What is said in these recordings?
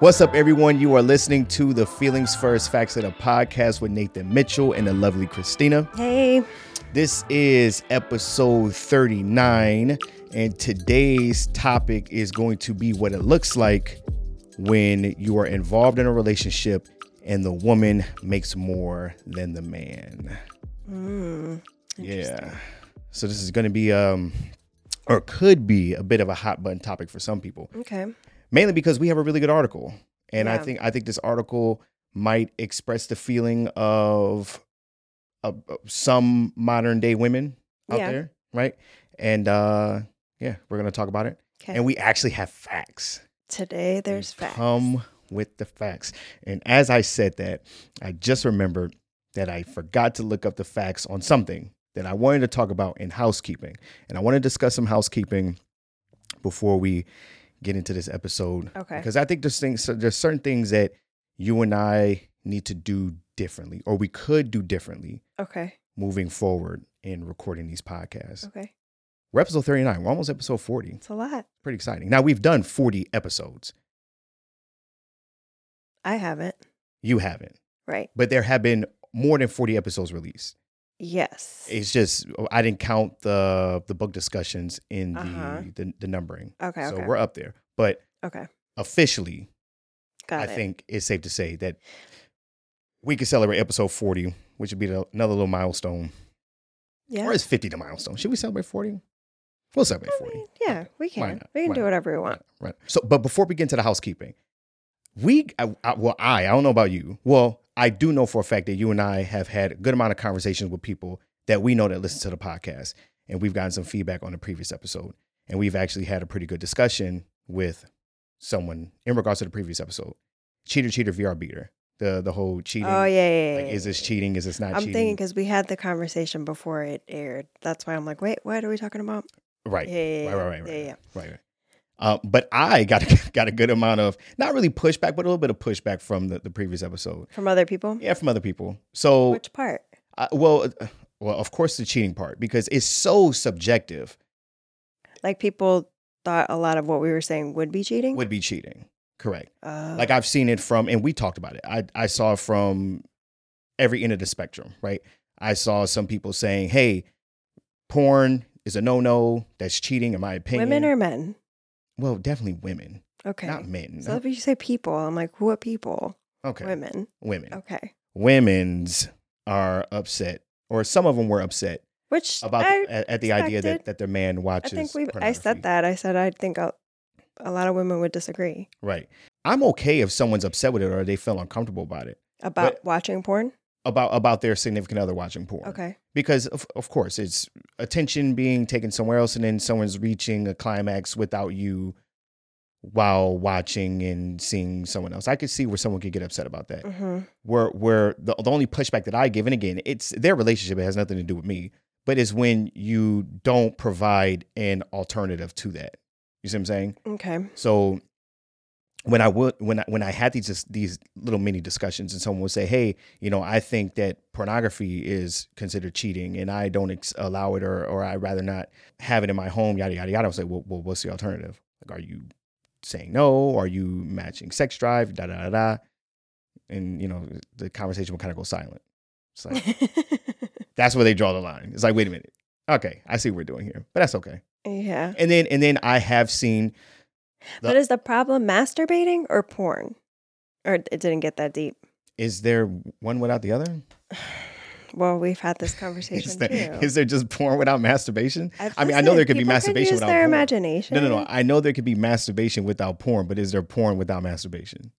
What's up, everyone? You are listening to the Feelings First Facts of the podcast with Nathan Mitchell and the lovely Cristina. Hey. This is episode 39, and today's topic is going to be what it looks like when you are involved in a relationship and the woman makes more than the man. Mm, Yeah. So this is going to be um or could be a bit of a hot button topic for some people Okay. mainly because we have a really good article and i think i think this article might express the feeling of, of of some modern day women out Yeah. there right and uh yeah we're gonna talk about it Okay. and we actually have facts Today there's We facts. come with the facts and as i said that i just remembered that i forgot to look up the facts on something that i wanted to talk about in housekeeping and i want to discuss some housekeeping before we get into this episode Okay. because I think there's things, there's certain things that you and I need to do differently, or we could do differently Okay. moving forward in recording these podcasts. Okay. We're episode 39. We're almost episode 40. It's a lot. Pretty exciting. Now we've done 40 episodes. I haven't. You haven't, Right. but there have been more than 40 episodes released. Yes. It's just I didn't count the the book discussions in the Uh-huh. the, the numbering. okay. So Okay. we're up there. But okay. officially, Got I it. think it's safe to say that we could celebrate episode 40, which would be the- another little milestone. Yeah. Or is 50 the milestone? Should we celebrate 40? We'll celebrate I 40. mean, yeah, we can. We can Why do whatever we want. Right. So, but before we get into the housekeeping, we, I, I, well, I, I don't know about you. Well, I do know for a fact that you and I have had a good amount of conversations with people that we know that listen to the podcast. And we've gotten some feedback on the previous episode. And we've actually had a pretty good discussion with someone in regards to the previous episode. Cheater, cheater, VR beater. The, the whole cheating. Oh yeah, yeah, yeah. Like, is this cheating? Is this not I'm cheating? thinking because we had the conversation before it aired. That's why I'm like, wait, what are we talking about? right. Yeah, yeah, right, right, right, yeah, yeah. right, right. Uh, but I got a, got a good amount of not really pushback, but a little bit of pushback from the, the previous episode. From other people. Yeah, from other people. So, Which part? uh, well, uh, well, of course, the cheating part because it's so subjective. Like people thought a lot of what we were saying would be cheating. Would be cheating, correct? uh, Like I've seen it from, and we talked about it. I I saw from every end of the spectrum, right? I saw some people saying, "Hey, porn is a no no. That's cheating, in my opinion." women or men? Well, definitely women, Okay. not men. So if you say people, I'm like, what people? okay, Women. women. Okay. women's are upset, or some of them were upset Which about I, at, at the idea that, that their man watches. I think we. I said that. I said I think a, a lot of women would disagree Right. I'm okay if someone's upset with it or they feel uncomfortable about it. about But- watching porn. About about their significant other watching porn. Okay. Because of, of course it's attention being taken somewhere else and then someone's reaching a climax without you while watching and seeing someone else. I could see where someone could get upset about that. hmm where where the, the only pushback that I give, and again, it's their relationship, it has nothing to do with me, but it's when you don't provide an alternative to that. You see what I'm saying? Okay. So when I would when I when I had these these little mini discussions and someone would say, Hey, you know, I think that pornography is considered cheating and I don't ex- allow it or or I'd rather not have it in my home, yada yada yada. I was like, well, well, what's the alternative? Like, are you saying no? Are you matching sex drive? Da da da da. And you know, the conversation would kind of go silent. It's like that's where they draw the line. It's like, wait a minute. Okay, I see what we're doing here. But that's okay. yeah. And then and then I have seen But is the problem masturbating or porn? Or it didn't get that deep. is there one without the other? Well, we've had this Is conversation there, too. is there just porn without masturbation? I've- I mean, I know there could be masturbation use without their porn. imagination. No, no, no. I know there could be masturbation without porn, but is there porn without masturbation?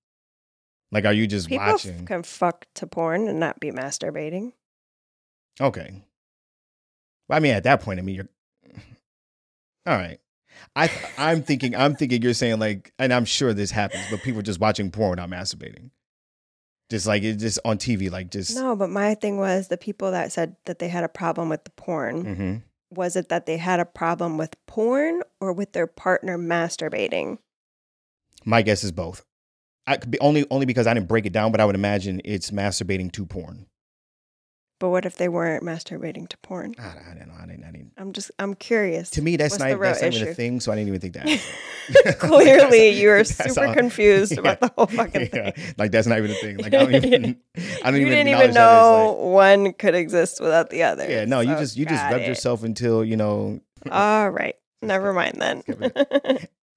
Like, are you just People watching? can fuck to porn and not be masturbating. Okay. Well, I mean, at that point, I mean, you're all right. I I'm thinking I'm thinking you're saying like, and I'm sure this happens, but people just watching porn without masturbating, just like it just on TV, like just. No, but my thing was the people that said that they had a problem with the porn. hmm Was it that they had a problem with porn or with their partner masturbating? My guess is both. I could be only only because I didn't break it down, but I would imagine it's masturbating to porn. But what if they weren't masturbating to porn? I, I don't know. I didn't. I didn't. I'm just I'm curious. To me, that's What's not that's not even a thing. So I didn't even think that. Clearly, you are super all- confused Yeah. about the whole fucking Yeah, thing. like that's not even a thing. Like I don't even. I don't you even. didn't even know one could exist without the other. Yeah. No, you just you just rubbed it. yourself until you know All right. Never mind then.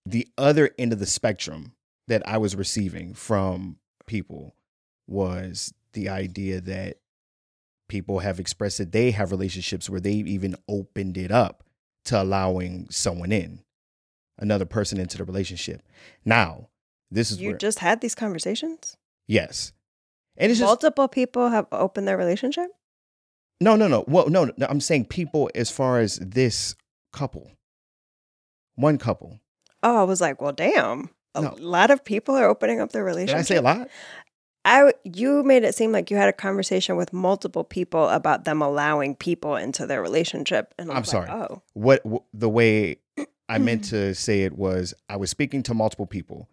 The other end of the spectrum that I was receiving from people was the idea that people have expressed that they have relationships where they've even opened it up to allowing someone in, another person into the relationship. Now, this is you where just had these conversations? yes, and it's just Multiple people have opened their relationship? no, no, no. Well, no, no, I'm saying people as far as this couple, one couple. Oh, I was like, well, damn. A No. lot of people are opening up their Did relationship. I say a lot? I you made it seem like you had a conversation with multiple people about them allowing people into their relationship. And I like, sorry. oh, what w- the way I meant to say it was I was speaking to multiple people.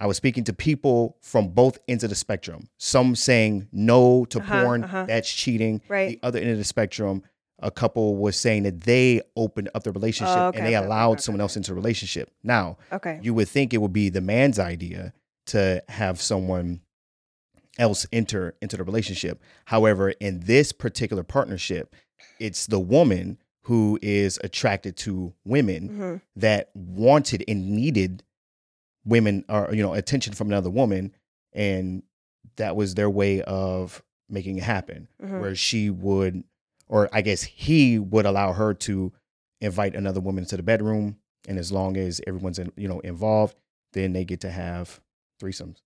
I was speaking to people from both ends of the spectrum. Some saying no to Uh-huh, porn, uh-huh. that's cheating. right. The other end of the spectrum, a couple was saying that they opened up the relationship Oh, okay, and they okay, allowed okay, someone else into a relationship. Now, Okay. you would think it would be the man's idea to have someone else enter into the relationship. However, in this particular partnership, it's the woman who is attracted to women hmm that wanted and needed women or you know attention from another woman and that was their way of making it happen hmm where she would or I guess he would allow her to invite another woman to the bedroom and as long as everyone's in, you know involved then they get to have threesomes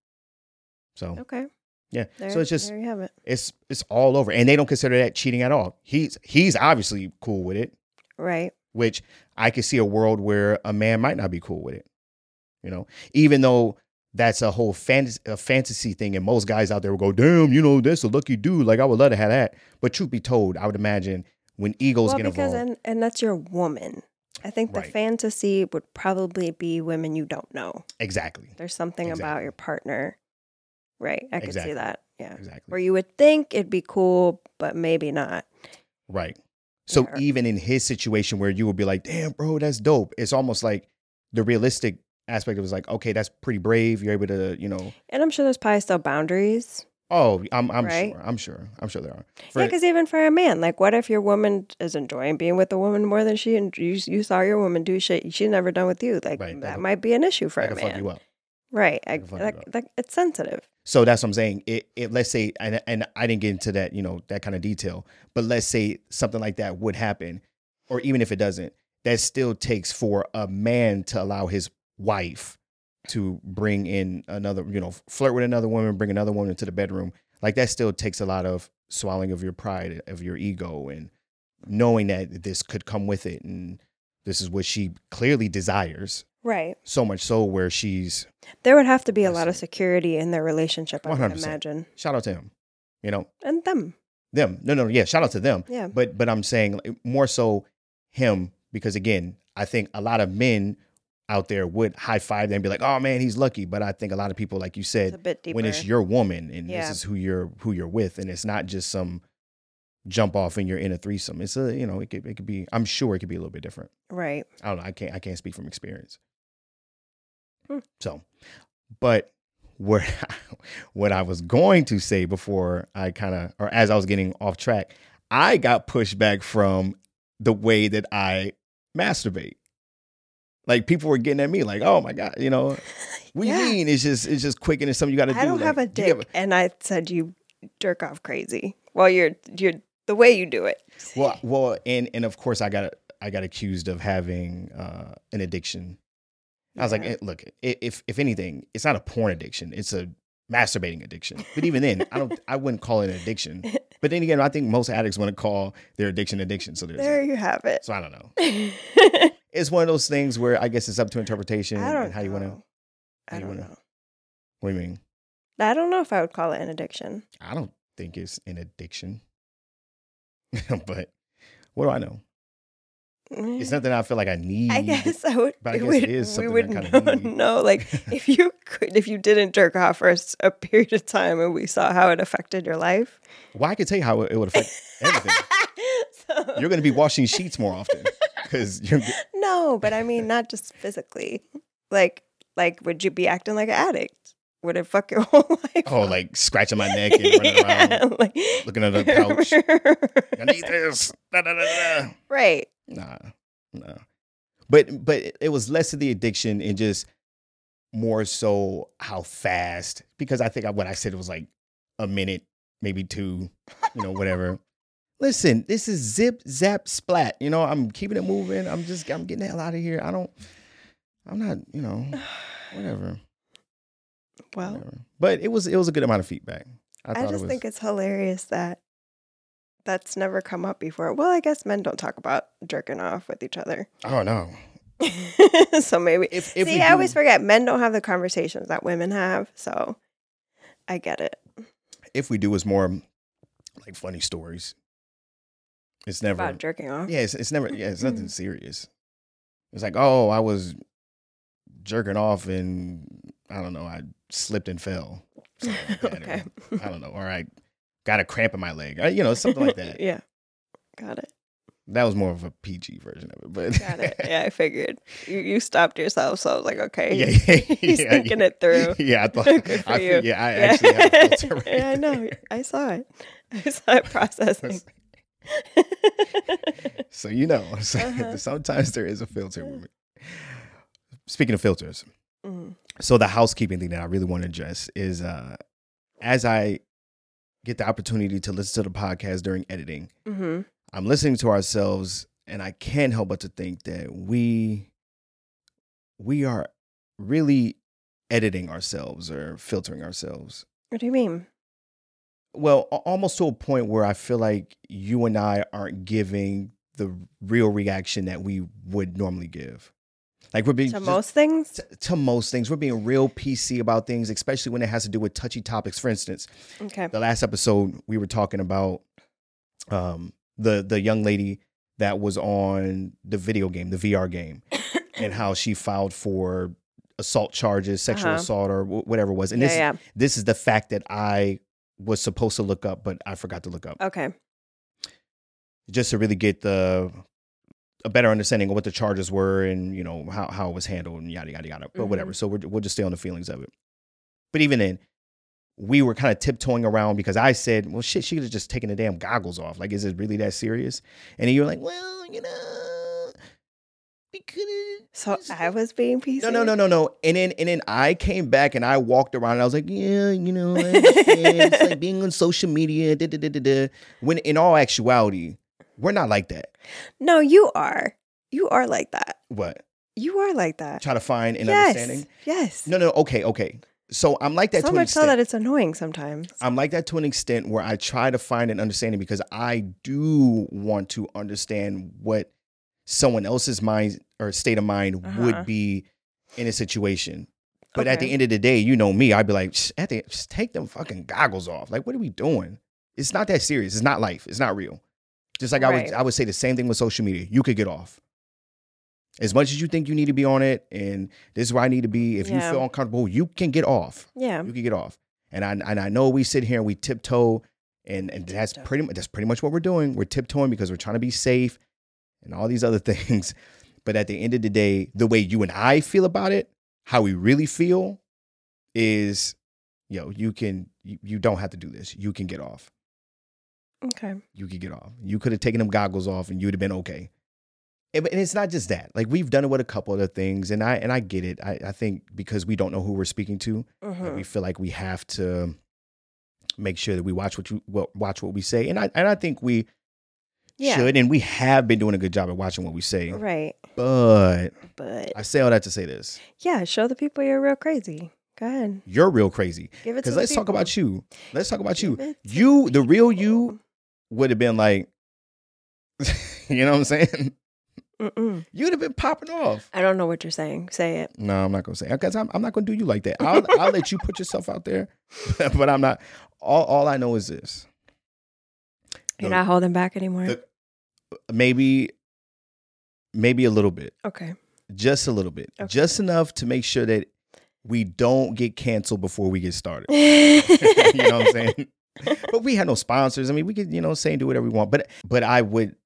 so Okay. Yeah There, so it's just there you have it. it's it's all over and they don't consider that cheating at all he's he's obviously cool with it Right. which I could see a world where a man might not be cool with it. You know, even though that's a whole fantasy, a fantasy thing, and most guys out there will go, "Damn, you know, that's a lucky dude." Like I would love to have that. But truth be told, I would imagine when egos well, get because involved, and and that's your woman. I think the Right. fantasy would probably be women you don't know. exactly, There's something about your partner. Right. I could Exactly. see that. Yeah. exactly, Where you would think it'd be cool, but maybe not. right. So Yeah. even in his situation, where you would be like, "Damn, bro, that's dope," it's almost like the realistic aspect of it is like, "Okay, that's pretty brave. You're able to, you know." And I'm sure there's probably still boundaries. Oh, I'm I'm Right. sure, I'm sure, I'm sure there are. Yeah, because even for a man, like, what if your woman is enjoying being with a woman more than she and you, you saw your woman do shit she's never done with you? Like, Right, that that might be an issue for that a can fuck man, you up. Right? I, can fuck you that, that, it's sensitive. So that's what I'm saying. It, it let's say, and and I didn't get into that, you know, that kind of detail. But let's say something like that would happen, or even if it doesn't, that still takes for a man to allow his wife to bring in another, you know, flirt with another woman, bring another woman into the bedroom. Like that still takes a lot of swallowing of your pride, of your ego, and knowing that this could come with it, and this is what she clearly desires. Right. So much so where she's There would have to be a lot of security in their relationship, I would 100%. imagine. shout out to him, you know, And them. them. No, no, yeah, shout out to them. Yeah. But but I'm saying more so him because again, I think a lot of men out there would high five them and be like, "Oh man, he's lucky." But I think a lot of people, like you It's said, bit when it's your woman and Yeah. this is who you're who you're with, and it's not just some jump off and you're in a threesome. It's a you know it could it could be. I'm sure it could be a little bit different. right. I don't know. I can't I can't speak from experience. Hmm. So, but what what I was going to say before I kind of or as I was getting off track, I got pushed back from the way that I masturbate. Like people were getting at me, like, "Oh my god, you know, what Yeah. you mean? It's just it's just quick and it's something you got to do." I don't Like, have a dick, have and I said you jerk off crazy. Well, you're you're the way you do it. well, well, and and of course I got I got accused of having uh, an addiction I was like, Yeah. eh, look, if if anything, it's not a porn addiction; it's a masturbating addiction. But even then, I don't, I wouldn't call it an addiction. But then again, I think most addicts want to call their addiction addiction. So there's, there that. you have it. so I don't know. It's one of those things where I guess it's up to interpretation and how you want to. I don't wanna- know. What do you mean? I don't know if I would call it an addiction. I don't think it's an addiction. but what do I know? It's eh. nothing I feel like I need. I guess I would. But I guess would, it is we would I kinda know, know, like if you could, if you didn't jerk off for a period of time, and we saw how it affected your life. Well, I could tell you how it would affect everything. So- You're going to be washing sheets more often because you're. no, but I mean, not just physically. Like, like, would you be acting like an addict? Would it fuck your whole life? Oh, like scratching my neck and running around, like, looking at the couch. I need this. Da, da, da, right. Nah, nah. But but it- was less of the addiction and just more so how fast. Because I think I, what I said was like a minute, maybe two, you know, whatever. Listen, this is zip zap splat. You know, I'm keeping it moving. I'm just I'm getting the hell out of here. I don't. I'm not. You know, whatever. Well, whatever. But it was it was a good amount of feedback. I, I, just it was. think it's hilarious that that's never come up before. Well, I guess men don't talk about jerking off with each other. oh no. so maybe. If if See, I always forget men don't have the conversations that women have. So I get it. if we do, it's more like funny stories. It's never About jerking off. Yeah, it's, it's never. Yeah, it's nothing serious. It's like, oh, I was jerking off and I don't know, I slipped and fell. Like that, or okay. I don't know, or I got a cramp in my leg. You know, something like that. yeah. Got it. That was more of a PG version of it, but Got it. Yeah, I figured. You, you stopped yourself. So I was like, okay. yeah, yeah, He's yeah, thinking it through. Yeah, I thought. Good for I, you. Yeah, I actually have a filter. right yeah, I know. I saw it. I saw it processing. So you know, so Uh-huh. sometimes there is a filter. Speaking of filters, So the housekeeping thing that I really want to address is uh as I get the opportunity to listen to the podcast during editing, hmm I'm listening to ourselves and I can't help but to think that we we are really editing ourselves or filtering ourselves. What do you mean? Well, almost to a point where I feel like you and I aren't giving the real reaction that we would normally give. Like we're being To just- most things? to, to most things, we're being real PC about things, especially when it has to do with touchy topics. For instance, Okay. the last episode we were talking about um, the the young lady that was on the video game, the VR game, and how she filed for assault charges, sexual Uh-huh. assault, or wh- whatever it was. And yeah, this yeah. this is the fact that I was supposed to look up, but I forgot to look up, Okay. just to really get the a better understanding of what the charges were and you know how how it was handled and yada yada yada. But Mhm. whatever. So we're, we'll just stay on the feelings of it. But even then, we were kind of tiptoeing around because I said, "Well, shit, she could have just taken the damn goggles off. Like, is it really that serious?" And you were like, "Well, you know, we could have." So I was being PC. No, no, no, no, no. And then and then I came back and I walked around and I was like, yeah, you know, it's like being on social media. Da, da, da, da, da. When in all actuality, we're not like that. No, you are. You are like that. What? You are like that. Try to find an yes. understanding. Yes. No, no. Okay, okay. So I'm like that so to an much so that it's annoying sometimes. I'm like that to an extent where I try to find an understanding because I do want to understand what someone else's mind or state of mind Uh-huh. would be in a situation. But at the end of the day, you know me, I'd be like, "Shh, at the, just take them fucking goggles off. Like, what are we doing? It's not that serious. It's not life. It's not real. Just like I would, I would say the same thing with social media. You could get off. As much as you think you need to be on it, and this is where I need to be. If you feel uncomfortable, you can get off Yeah. you can get off. And I and I know we sit here and we tiptoe, and and that's pretty much that's pretty much what we're doing. We're tiptoeing because we're trying to be safe, and all these other things. But at the end of the day, the way you and I feel about it, how we really feel, is, yo, you can you, you don't have to do this. You can get off. Okay. You could get off. You could have taken them goggles off, and you'd have been okay. And, and it's not just that. Like we've done it with a couple other things, and I and I get it. I, I think because we don't know who we're speaking to, Mhm. we feel like we have to make sure that we watch what you what, watch what we say, and I and I think we Yeah. should, and we have been doing a good job at watching what we say. Right. But But I say all that to say this: yeah, show the people you're real crazy. Go ahead. you're real crazy. Give it to Because let's talk about you. Let's talk about you. Give to You, the real you, people. Would have been like, you know what I'm saying? Mm-mm. You'd have been popping off. I don't know what you're saying. Say it. No, I'm not gonna say because I'm, I'm not gonna do you like that. I'll, I'll let you put yourself out there, but I'm not. All, all I know is this: You're The- not holding back anymore. the- maybe maybe a little bit, Okay. just a little bit, Okay. just enough to make sure that we don't get canceled before we get started. you you know what I'm saying? But we had no sponsors. I mean, we could, you know, say and do whatever we want. But but I would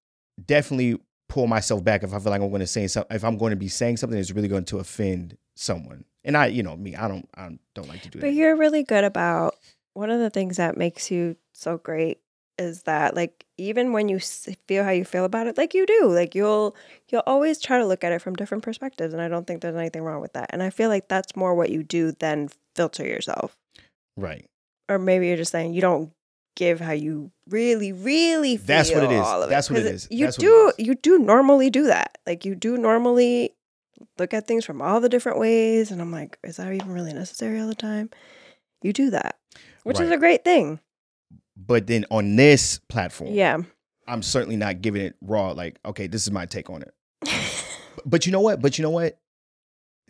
definitely pull myself back if I feel like I'm going to say something. If I'm going to be saying something that's really going to offend someone, and I, you know, me, I don't, I don't like to do But that. But you're really good about one of the things that makes you so great is that like even when you feel how you feel about it like you do like you'll you'll always try to look at it from different perspectives and I don't think there's anything wrong with that. And I feel like that's more what you do than filter yourself. Right. Or maybe you're just saying you don't give how you really really feel That's what it is. all of That's what it is. You That's do is. you do normally do that. Like you do normally look at things from all the different ways and I'm like is that even really necessary all the time? You do that. Which is a great thing. But then on this platform, Yeah. I'm certainly not giving it raw. Like, okay, this is my take on it. But you know what? But you know what?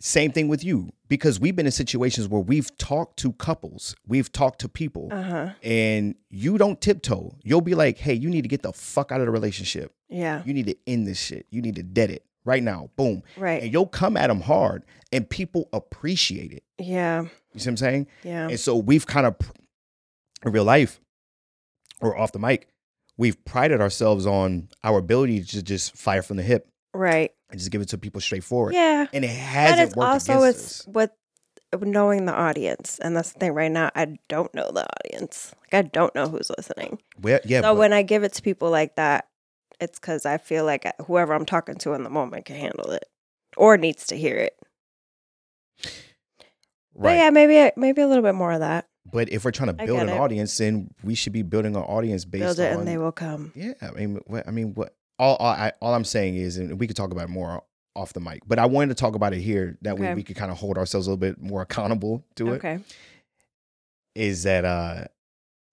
Same thing with you because we've been in situations where we've talked to couples, we've talked to people, Uh-huh. and you don't tiptoe. You'll be like, hey, you need to get the fuck out of the relationship. Yeah. You need to end this shit. You need to dead it right now. Boom. Right. And you'll come at them hard, and people appreciate it. Yeah. You see what I'm saying? Yeah. And so we've kind of, in real life or off the mic, we've prided ourselves on our ability to just fire from the hip Right. and just give it to people straightforward. Yeah. And it hasn't worked also it's us. with knowing the audience. And that's the thing right now, I don't know the audience. Like I don't know who's listening. Well, yeah, so but, when I give it to people like that, it's because I feel like uh, whoever I'm talking to in the moment can handle it or needs to hear it. But right. yeah, maybe maybe a little bit more of that. But if we're trying to build an it. audience, then we should be building an audience based Build it on. and they will come. yeah, I mean, what, I mean, what? All, all, I, all I'm saying is, and we could talk about it more off the mic, but I wanted to talk about it here. That way we could kind of hold ourselves a little bit more accountable to it. Okay. is that uh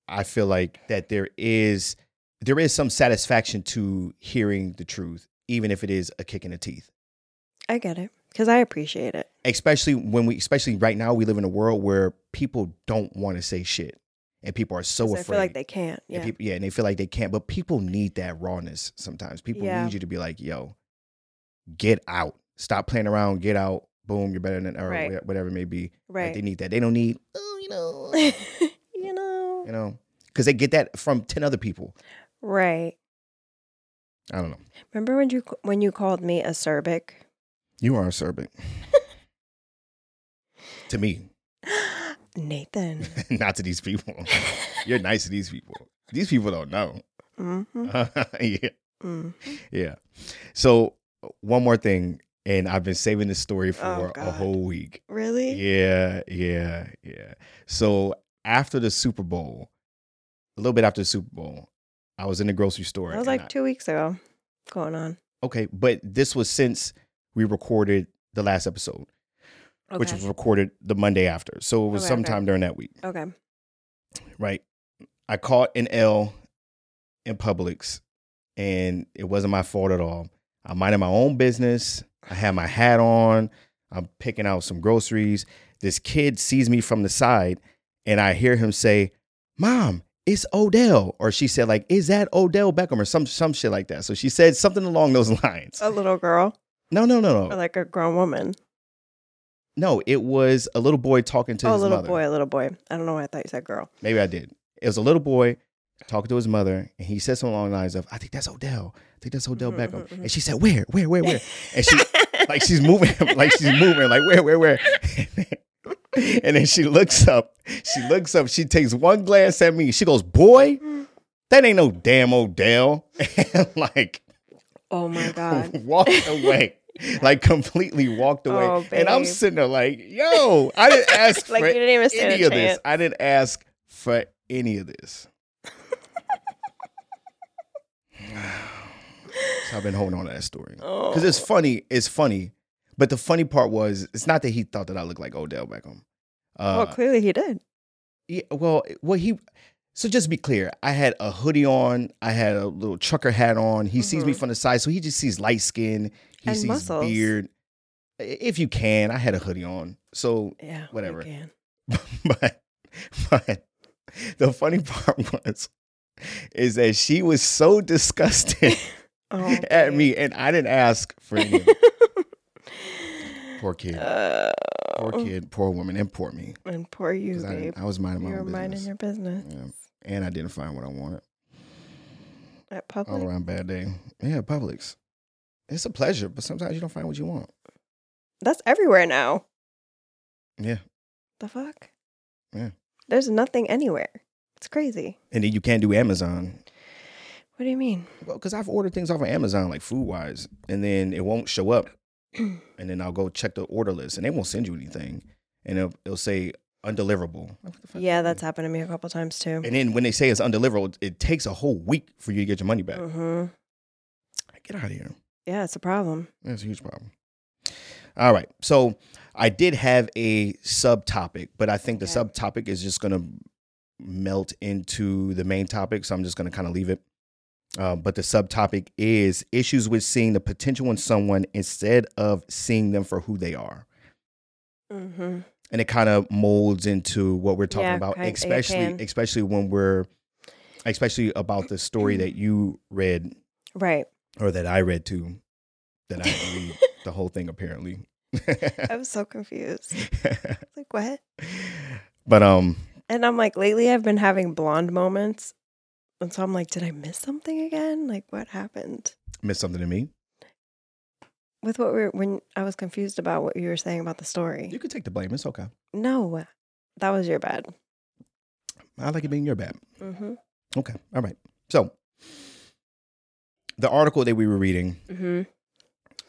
I feel like that there is there is some satisfaction to hearing the truth, even if it is a kick in the teeth. I get it. Because I appreciate it. Especially when we especially right now we live in a world where people don't want to say shit. And people are so afraid. I feel like they can't. And Yeah. people- yeah, and they feel like they can't. But people need that rawness sometimes. People Yeah. need you to be like, yo, get out. Stop playing around, get out. Boom, you're better than or Right. whatever it may be. Like, right. they need that. They don't need, oh, you know, oh, you know. you know. Because they get that from 10 other people. Right. I don't know. Remember when you when you called me acerbic? You are a serpent. to me, Nathan. not to these people. You're nice to these people. These people don't know. hmm yeah, mm yeah. So one more thing, and I've been saving this story for Oh, a whole week. Really? Yeah, yeah, yeah. So after the Super Bowl, a little bit after the Super Bowl, I was in the grocery store. That was like I- two weeks ago. Going on. okay, but this was since we recorded the last episode, which was recorded the Monday after. So it was Okay, okay. sometime during that week. okay. right? I caught an L in Publix, and it wasn't my fault at all. I'm minding my own business. I had my hat on. I'm picking out some groceries. This kid sees me from the side, and I hear him say, "Mom, it's Odell," or she said, "Like, is that Odell Beckham?" or some some shit like that. So she said something along those lines. A little girl No, no, no, or no, like a grown woman. No. It was a little boy talking to his mother. oh, a his little mother. boy, a little boy. I don't know why I thought you said girl. Maybe I did. It was a little boy talking to his mother, and he said something along the lines of, "I think that's Odell. I think that's Odell Mhm, Beckham." mhm, mhm. And she said, "Where? Where? Where? Where?" And she like she's moving, like she's moving, like where? Where? Where? and then she looks up. She looks up. She takes one glance at me. She goes, "Boy, that ain't no damn Odell." And like oh my god. walk away. Like completely walked away, Oh, and I'm sitting there like, "Yo, I didn't ask Like for you didn't any of this. I didn't ask for any of this. so I've been holding on to that story because it's Oh. funny. It's funny, but the funny part was it's not that he thought that I looked like Odell Beckham. Uh, well, clearly he did. yeah, well, well, he. So just to be clear, I had a hoodie on. I had a little trucker hat on. He sees me Mhm. from the side, so he just sees light skin. He And sees muscles. beard. If you can, I had a hoodie on. So Yeah. whatever. can. but but the funny part was is that she was so disgusted Oh, at me, and I didn't ask for any. Poor kid, Uh, poor kid, poor woman, and poor me. And poor you, 'Cause I, babe. I was minding my business. You were own minding your business Yeah. And I didn't find what I wanted. at All around bad day. Yeah, Publix. It's a pleasure, but sometimes you don't find what you want. That's everywhere now. Yeah, The fuck? Yeah. There's nothing anywhere. It's crazy. and then you can't do Amazon. What do you mean? Well, because I've ordered things off of Amazon, like food wise, and then it won't show up. and then I'll go check the order list, and they won't send you anything, and it'll, it'll say undeliverable. Like, what the fuck yeah, that's happened to me a couple times too. And then when they say it's undeliverable, it takes a whole week for you to get your money back. hmm Get out of here. Yeah, it's a problem. It's a huge problem. All right, so I did have a subtopic, but I think the Okay. subtopic is just gonna melt into the main topic, so I'm just gonna kind of leave it. Uh, but the subtopic is issues with seeing the potential in someone instead of seeing them for who they are. hmm And it kind of molds into what we're talking Yeah, about, especially especially when we're especially about the story that you read Right. or that I read too. That I read the whole thing apparently. I was so confused. Like what? but um And I'm like, lately I've been having blonde moments. And so I'm like, did I miss something again? Like what happened? missed something to me. With what we were when I was confused about what you were saying about the story. You could take the blame. It's okay. No. That was your bad. I like it being your bad. Mm-hmm. Okay. All right. So the article that we were reading, Mm-hmm.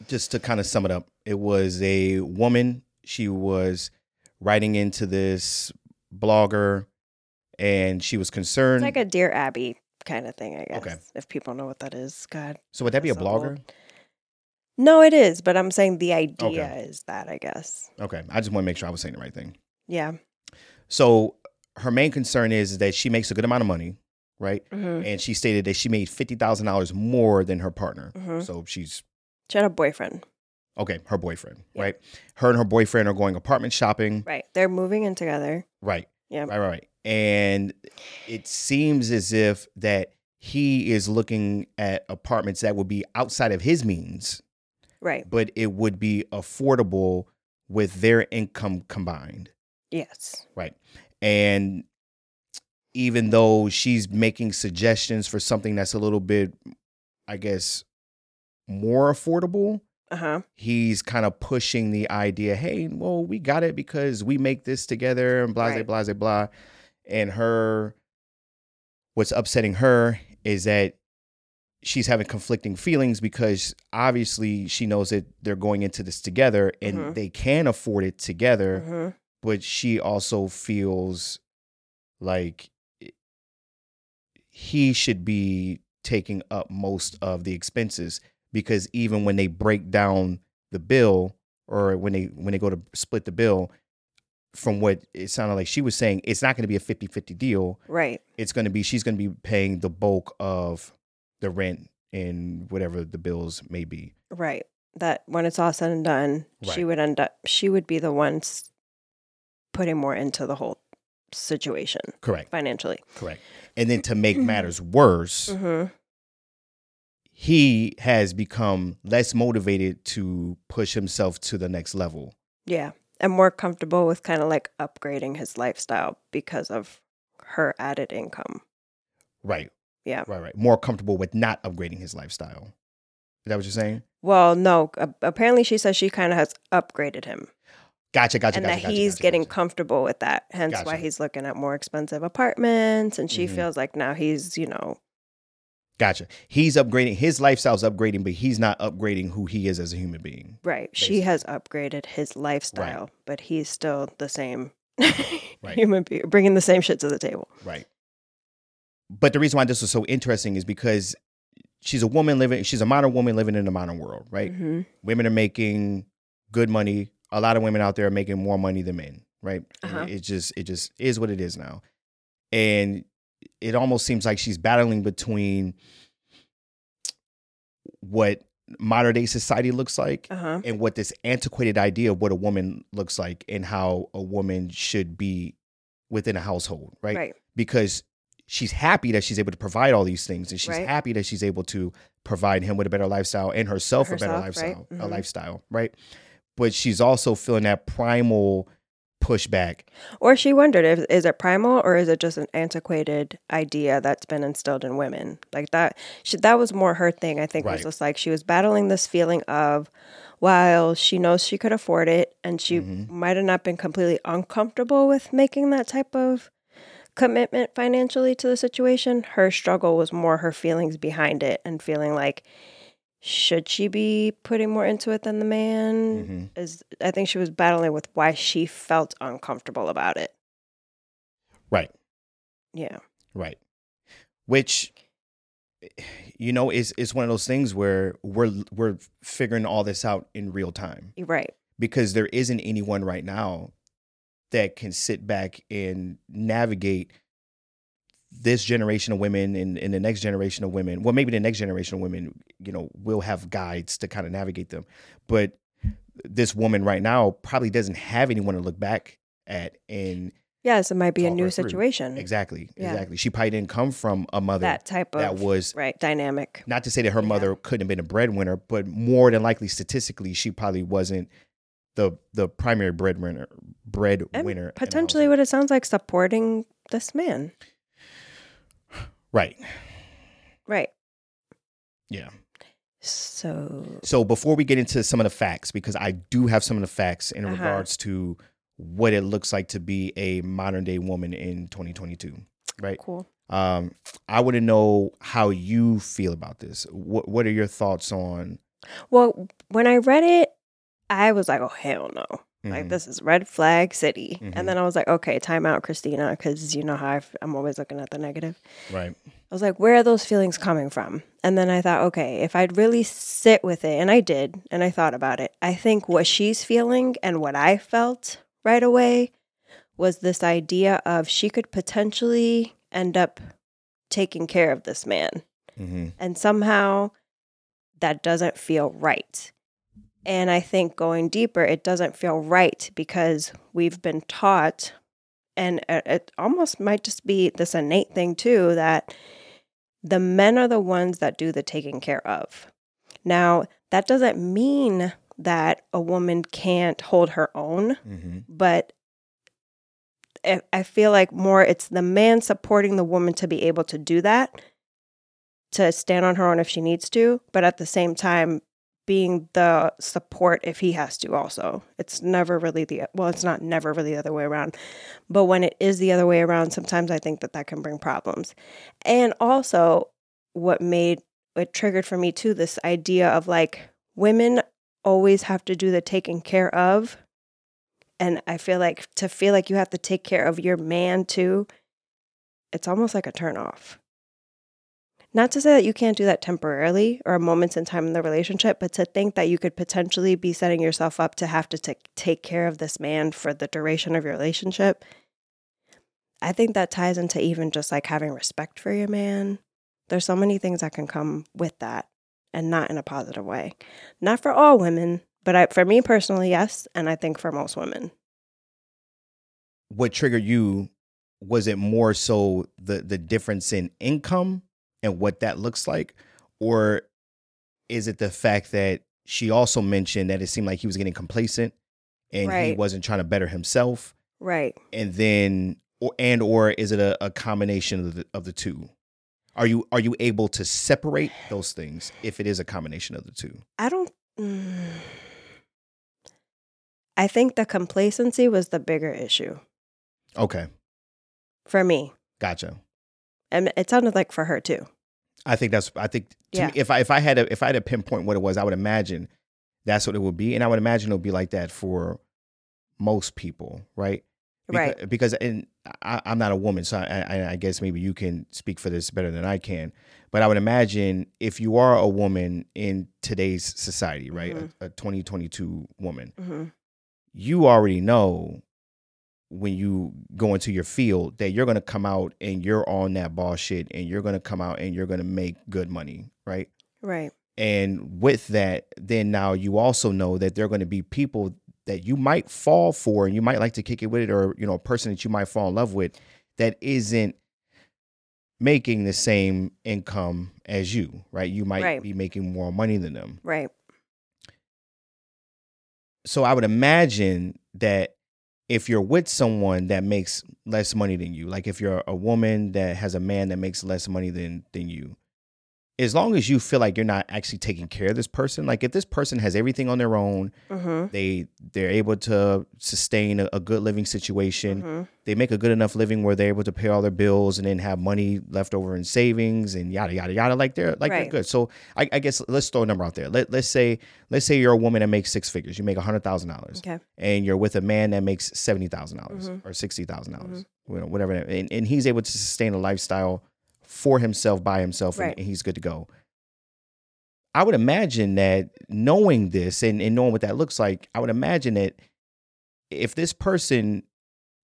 just to kind of sum it up, it was a woman. She was writing into this blogger and she was concerned. It's like a Dear Abby kind of thing, I guess. Okay. If people know what that is. God. so would that be a blogger? old. No, it is, but I'm saying the idea is that, I guess. Okay. I just want to make sure I was saying the right thing. Yeah. So her main concern is that she makes a good amount of money, right? hmm And she stated that she made fifty thousand dollars more than her partner. Mhm. So she's She had a boyfriend. okay, her boyfriend, Yeah. right? Her and her boyfriend are going apartment shopping, Right. They're moving in together. right? Yeah. Right, right, right. And it seems as if that he is looking at apartments that would be outside of his means, Right. but it would be affordable with their income combined. Yes. Right. And even though she's making suggestions for something that's a little bit, I guess, more affordable, Uh huh. he's kind of pushing the idea hey, well, we got it because we make this together and blah, Right. blah, blah, blah. And her, what's upsetting her is that she's having conflicting feelings because obviously she knows that they're going into this together and Mhm. they can afford it together hmm but she also feels like he should be taking up most of the expenses because even when they break down the bill or when they when they go to split the bill from what it sounded like she was saying it's not going to be a 50-50 deal Right. it's going to be she's going to be paying the bulk of the rent and whatever the bills may be Right. That when it's all said and done, she would end up, she would be the one s- putting more into the whole situation correct financially. correct and then to make matters worse hmm he has become less motivated to push himself to the next level. Yeah. And more comfortable with kind of like upgrading his lifestyle because of her added income. Right. Yeah. Right, right. More comfortable with not upgrading his lifestyle. Is that what you're saying? Well, no, a- apparently she says she kind of has upgraded him Gotcha, gotcha, and gotcha. that gotcha, he's gotcha, getting comfortable with that. Hence why he's looking at more expensive apartments. And she Mhm. feels like now he's, you know, Gotcha. He's upgrading. His lifestyle's upgrading, but he's not upgrading who he is as a human being. right. She has upgraded his lifestyle, but he's still the same human being, bringing the same shit to the table. Right. But the reason why this was so interesting is because she's a woman living, she's a modern woman living in the modern world, right? Mhm. women are making good money. A lot of women out there are making more money than men, right? Uh-huh. It just it just is what it is now. And it almost seems like she's battling between what modern day society looks like Uh huh. and what this antiquated idea of what a woman looks like and how a woman should be within a household, right? Right. Because she's happy that she's able to provide all these things and she's Right. happy that she's able to provide him with a better lifestyle and herself, a better Herself, right? lifestyle, a lifestyle, right? But she's also feeling that primal pushback. Or she wondered if is it primal or is it just an antiquated idea that's been instilled in women? Like that she, that was more her thing, I think, Right. was just like she was battling this feeling of while she knows she could afford it and she Mhm. might have not been completely uncomfortable with making that type of commitment financially to the situation, her struggle was more her feelings behind it and feeling like should she be putting more into it than the man? Mhm. Is I think she was battling with why she felt uncomfortable about it. Right. Yeah. Right. Which you know is is one of those things where we're we're figuring all this out in real time right. because there isn't anyone right now that can sit back and navigate this generation of women and, and the next generation of women. Well, maybe the next generation of women, you know, will have guides to kind of navigate them. But this woman right now probably doesn't have anyone to look back at and Yes, it might be a new through. situation. exactly, Yeah. exactly. She probably didn't come from a mother That type of that was right dynamic. not to say that her Yeah. mother couldn't have been a breadwinner, but more than likely statistically, she probably wasn't the the primary breadwinner breadwinner. in potentially what it sounds like supporting this man. right. Right. Yeah. So So before we get into some of the facts, because I do have some of the facts in Uh-huh. regards to what it looks like to be a modern day woman in 2022, right? cool. Um, I want to know how you feel about this. What What are your thoughts on? Well, when I read it, I was like, oh hell no. Like Mhm. this is red flag city. Mhm. And then I was like, okay, time out, Cristina, because you know how I've, I'm always looking at the negative. right? I was like, where are those feelings coming from? And then I thought, okay, if I'd really sit with it, and I did, and I thought about it, I think what she's feeling and what I felt right away was this idea of she could potentially end up taking care of this man. Mm-hmm. And somehow that doesn't feel right. And I think going deeper, it doesn't feel right because we've been taught, and it almost might just be this innate thing too, that the men are the ones that do the taking care of. Now, that doesn't mean that a woman can't hold her own, Mm-hmm. but I feel like more it's the man supporting the woman to be able to do that, to stand on her own if she needs to, but at the same time, being the support if he has to also. It's never really the, well, it's not never really the other way around. But when it is the other way around, sometimes I think that that can bring problems. And also, what made it triggered for me too this idea of like women always have to do the taking care of and I feel like to feel like you have to take care of your man too, it's almost like a turnoff. Not to say that you can't do that temporarily or moments in time in the relationship, but to think that you could potentially be setting yourself up to have to ta- take care of this man for the duration of your relationship. I think that ties into even just like having respect for your man. There's so many things that can come with that and not in a positive way. Not for all women, but I, for me personally, yes. And I think for most women. What triggered you? Was it more so the the difference in income and what that looks like, or is it the fact that she also mentioned that it seemed like he was getting complacent and he wasn't trying to better himself, Right. and then or and or is it a, a combination of the of the two? Are you are you able to separate those things if it is a combination of the two? I don't. Mm, I think the complacency was the bigger issue Okay, for me. gotcha. And it sounded like for her too. I think that's. I think to Yeah. me, if I if I had to if I had to pinpoint what it was, I would imagine that's what it would be, and I would imagine it would be like that for most people, right? Beca- Right. Because and I, I'm not a woman, so I, I, I guess maybe you can speak for this better than I can. But I would imagine if you are a woman in today's society, right, Mhm. a, a 2022 woman, hmm you already know when you go into your field that you're going to come out and you're on that ball shit and you're going to come out and you're going to make good money, right? Right. And with that, then now you also know that there are going to be people that you might fall for and you might like to kick it with it or, you know, a person that you might fall in love with that isn't making the same income as you, right? You might Right. be making more money than them. Right. So I would imagine that if you're with someone that makes less money than you, like if you're a woman that has a man that makes less money than than you, as long as you feel like you're not actually taking care of this person, like if this person has everything on their own, Mm-hmm. they they're able to sustain a, a good living situation, hmm they make a good enough living where they're able to pay all their bills and then have money left over in savings and yada yada yada. Like they're like they're good. So I, I guess let's throw a number out there. Let let's say let's say you're a woman that makes six figures. You make a hundred thousand dollars, Okay. and you're with a man that makes seventy thousand dollars Mhm. or sixty dollars, whatever, and, and he's able to sustain a lifestyle for himself by himself, and- Right. and he's good to go. I would imagine that knowing this and, and knowing what that looks like, I would imagine that if this person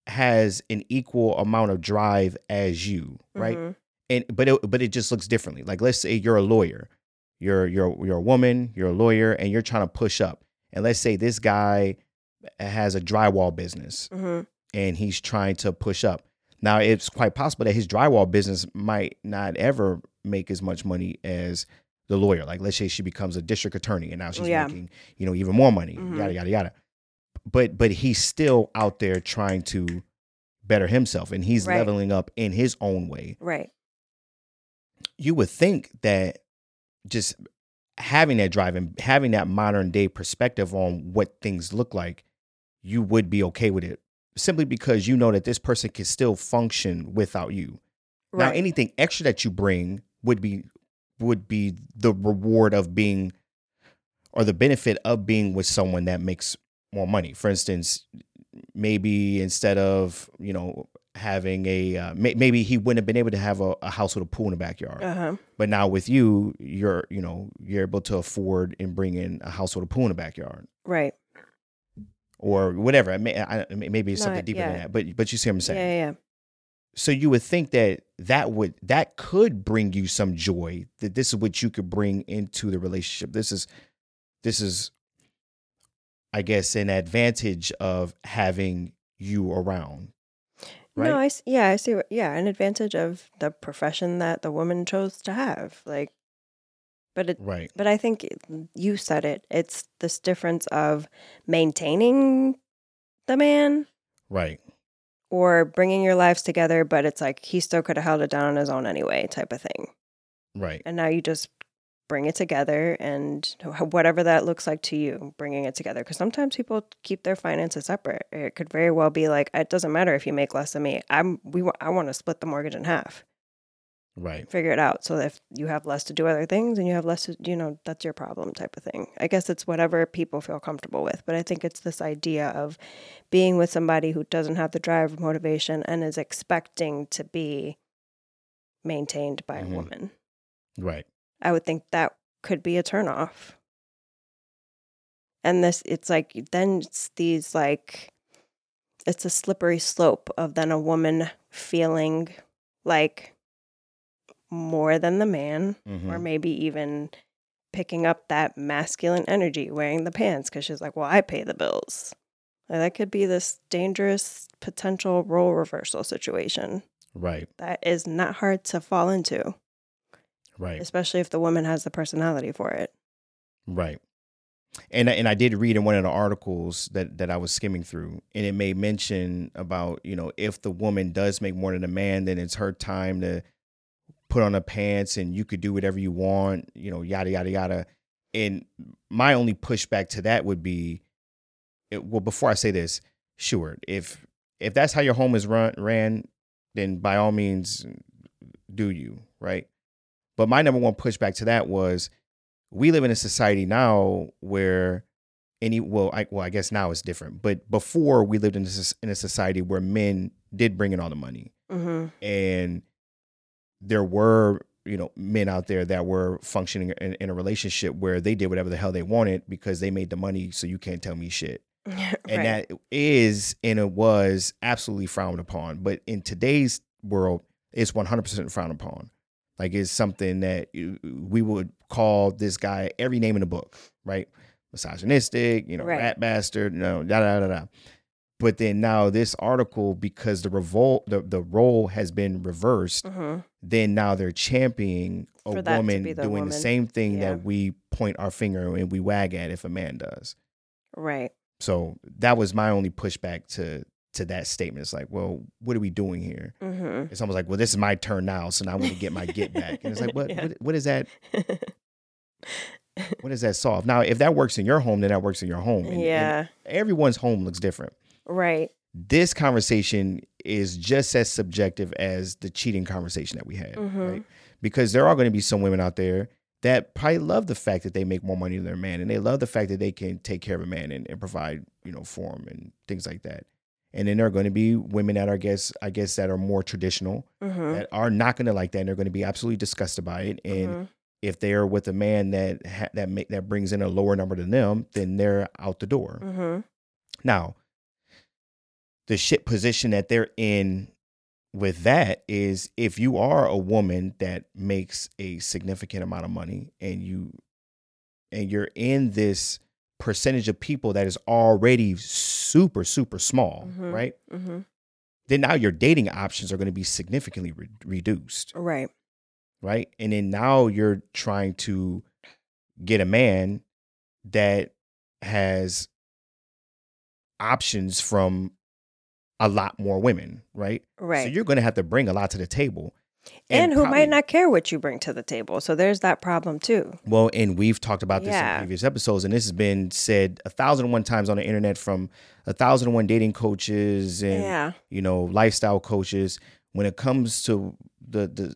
has an equal amount of drive as you, right? Mhm. And but it, but it just looks differently. Like let's say you're a lawyer, you're you're you're a woman, you're a lawyer, and you're trying to push up. And let's say this guy has a drywall business Mhm. and he's trying to push up. Now it's quite possible that his drywall business might not ever make as much money as the lawyer. Like let's say she becomes a district attorney and now she's Yeah. making, you know, even more money. Mhm. Yada yada yada. But but he's still out there trying to better himself and he's Right. leveling up in his own way. Right. You would think that just having that drive and having that modern day perspective on what things look like, you would be okay with it simply because you know that this person can still function without you. Now, anything extra that you bring would be would be the reward of being or the benefit of being with someone that makes more money. For instance, maybe instead of you know having a uh, may- maybe he wouldn't have been able to have a, a house with a pool in the backyard, Uh huh. but now with you, you're you know you're able to afford and bring in a house with a pool in the backyard Right. Or whatever. I may, I, maybe it's No, something deeper than that, but but you see what I'm saying Yeah. yeah. so you would think that that would that could bring you some joy that this is what you could bring into the relationship this is this is i guess an advantage of having you around right No, I yeah, I see. What, yeah, an advantage of the profession that the woman chose to have, like, but it. right But I think you said it. It's this difference of maintaining the man right or bringing your lives together, but it's like he still could have held it down on his own anyway, type of thing. right And now you just bring it together and whatever that looks like to you, bringing it together. Because sometimes people keep their finances separate. It could very well be like, it doesn't matter if you make less than me. I'm we I want to split the mortgage in half. Right Figure it out. So if you have less to do other things and you have less to, you know, that's your problem type of thing. I guess it's whatever people feel comfortable with. But I think it's this idea of being with somebody who doesn't have the drive or motivation and is expecting to be maintained by Mhm. a woman. right I would think that could be a turnoff. And this, it's like, then it's these like, it's a slippery slope of then a woman feeling like more than the man, Mhm. or maybe even picking up that masculine energy, wearing the pants, because she's like, well, I pay the bills. And that could be this dangerous potential role reversal situation right that is not hard to fall into right especially if the woman has the personality for it. Right. And I- and I did read in one of the articles that that I was skimming through, and it made mention about you know if the woman does make more than a man, then it's her time to put on the pants, and you could do whatever you want, you know, yada yada yada. And my only pushback to that would be, it, well, before I say this, sure, if if that's how your home is run ran, then by all means, do you right? But my number one pushback to that was we live in a society now where any well I well I guess now it's different, but before we lived in a, in a society where men did bring in all the money Mm-hmm. and there were you know men out there that were functioning in, in a relationship where they did whatever the hell they wanted because they made the money so you can't tell me shit. And that is and it was absolutely frowned upon. But in today's world it's 100% frowned upon. Like it's something that we would call this guy every name in the book right? Misogynistic you know Right. rat bastard no da da da da But then now this article, because the revolt, the, the role has been reversed, hmm then now they're championing a For that to woman the doing woman. the same thing Yeah. that we point our finger and we wag at if a man does. Right. So that was my only pushback to to that statement. It's like, well, what are we doing here? hmm It's almost like, well, this is my turn now, so now I want to get my get back. And it's like, what, Yeah. what what is that? What does that solve? Now, if that works in your home, then that works in your home. And- and yeah. everyone's home looks different. Right. This conversation is just as subjective as the cheating conversation that we had, Mhm. right? Because there are going to be some women out there that probably love the fact that they make more money than their man, and they love the fact that they can take care of a man and, and provide, you know, for him and things like that. And then there are going to be women that are, I guess, I guess, that are more traditional hmm that are not going to like that, and they're going to be absolutely disgusted by it. And Mhm. if they are with a man that ha- that make, that brings in a lower number than them, then they're out the door. Mm-hmm. Now, the shit position that they're in with that is if you are a woman that makes a significant amount of money and you and you're in this percentage of people that is already super super small, Mhm. right? hmm Then now your dating options are going to be significantly re- reduced, Right. right? And then now you're trying to get a man that has options from a lot more women, right? Right. So you're going to have to bring a lot to the table. and, who probably- might not care what you bring to the table. So there's that problem too. Well, and we've talked about this in previous episodes, and this has been said a thousand and one times on the internet from a thousand and one dating coaches and yeah. you know lifestyle coaches. When it comes to the the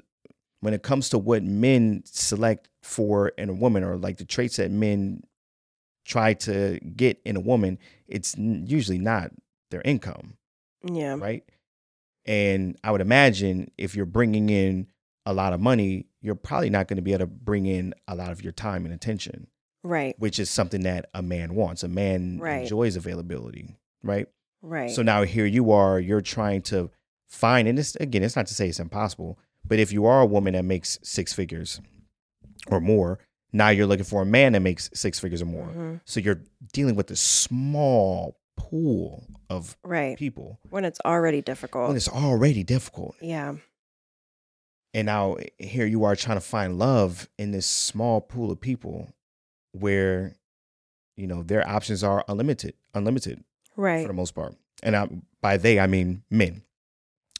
when it comes to what men select for in a woman, or like the traits that men try to get in a woman, it's usually not their income. Yeah. right? And I would imagine if you're bringing in a lot of money, you're probably not going to be able to bring in a lot of your time and attention, Right. which is something that a man wants. A man Right. enjoys availability, right? Right. So now here you are, you're trying to find, and this again, it's not to say it's impossible, but if you are a woman that makes six figures or more, now you're looking for a man that makes six figures or more. Mhm. So you're dealing with a small pool of Right. people When it's already difficult. when it's already difficult. yeah. And now here you are trying to find love in this small pool of people where, you know, their options are unlimited, unlimited Right. for the most part. And I, by they, I mean men.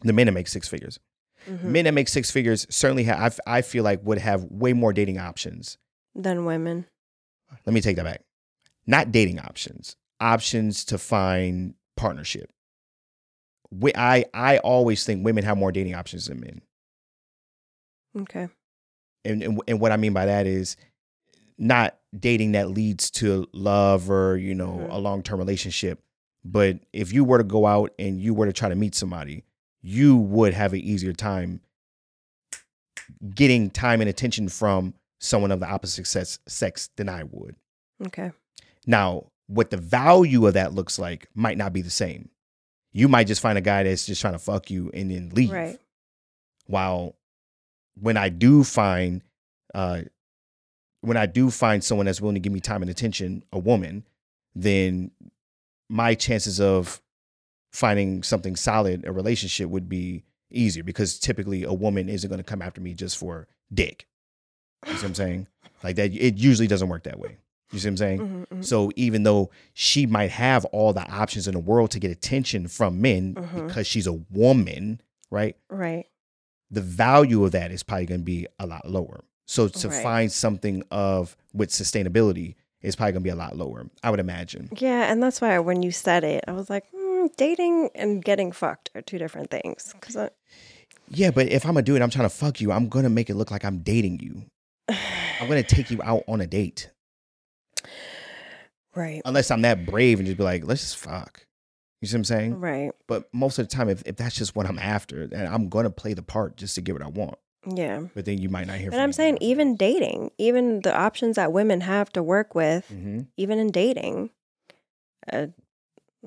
The men that make six figures. Mhm. Men that make six figures certainly have, I, I feel like would have way more dating options. Than women. Let me take that back. Not dating options, options to find partnership. We, I, I always think women have more dating options than men. Okay. and, and and what I mean by that is not dating that leads to love or you know Mhm. a long term relationship. But if you were to go out and you were to try to meet somebody, you would have an easier time getting time and attention from someone of the opposite sex, sex than I would. Okay. Now, what the value of that looks like might not be the same. You might just find a guy that's just trying to fuck you and then leave. Right. While when I do find, uh, when I do find someone that's willing to give me time and attention, a woman, then my chances of finding something solid, a relationship, would be easier because typically a woman isn't going to come after me just for dick. You see what I'm saying? Like that, it usually doesn't work that way. You see what I'm saying? Mhm, mhm. So even though she might have all the options in the world to get attention from men Mhm. because she's a woman, right? Right. The value of that is probably going to be a lot lower. So to Right. find something of with sustainability is probably going to be a lot lower, I would imagine. Yeah, and that's why when you said it, I was like, hmm, dating and getting fucked are two different things. Because I, Yeah, but if I'm gonna do it, I'm trying to fuck you. I'm gonna make it look like I'm dating you. I'm gonna take you out on a date, right, unless I'm that brave and just be like, let's just fuck. You see what I'm saying? right, But most of the time, if, if that's just what I'm after, then I'm gonna play the part just to get what I want. yeah. But then you might not hear. And I'm saying even dating, even the options that women have to work with, hmm even in dating, uh,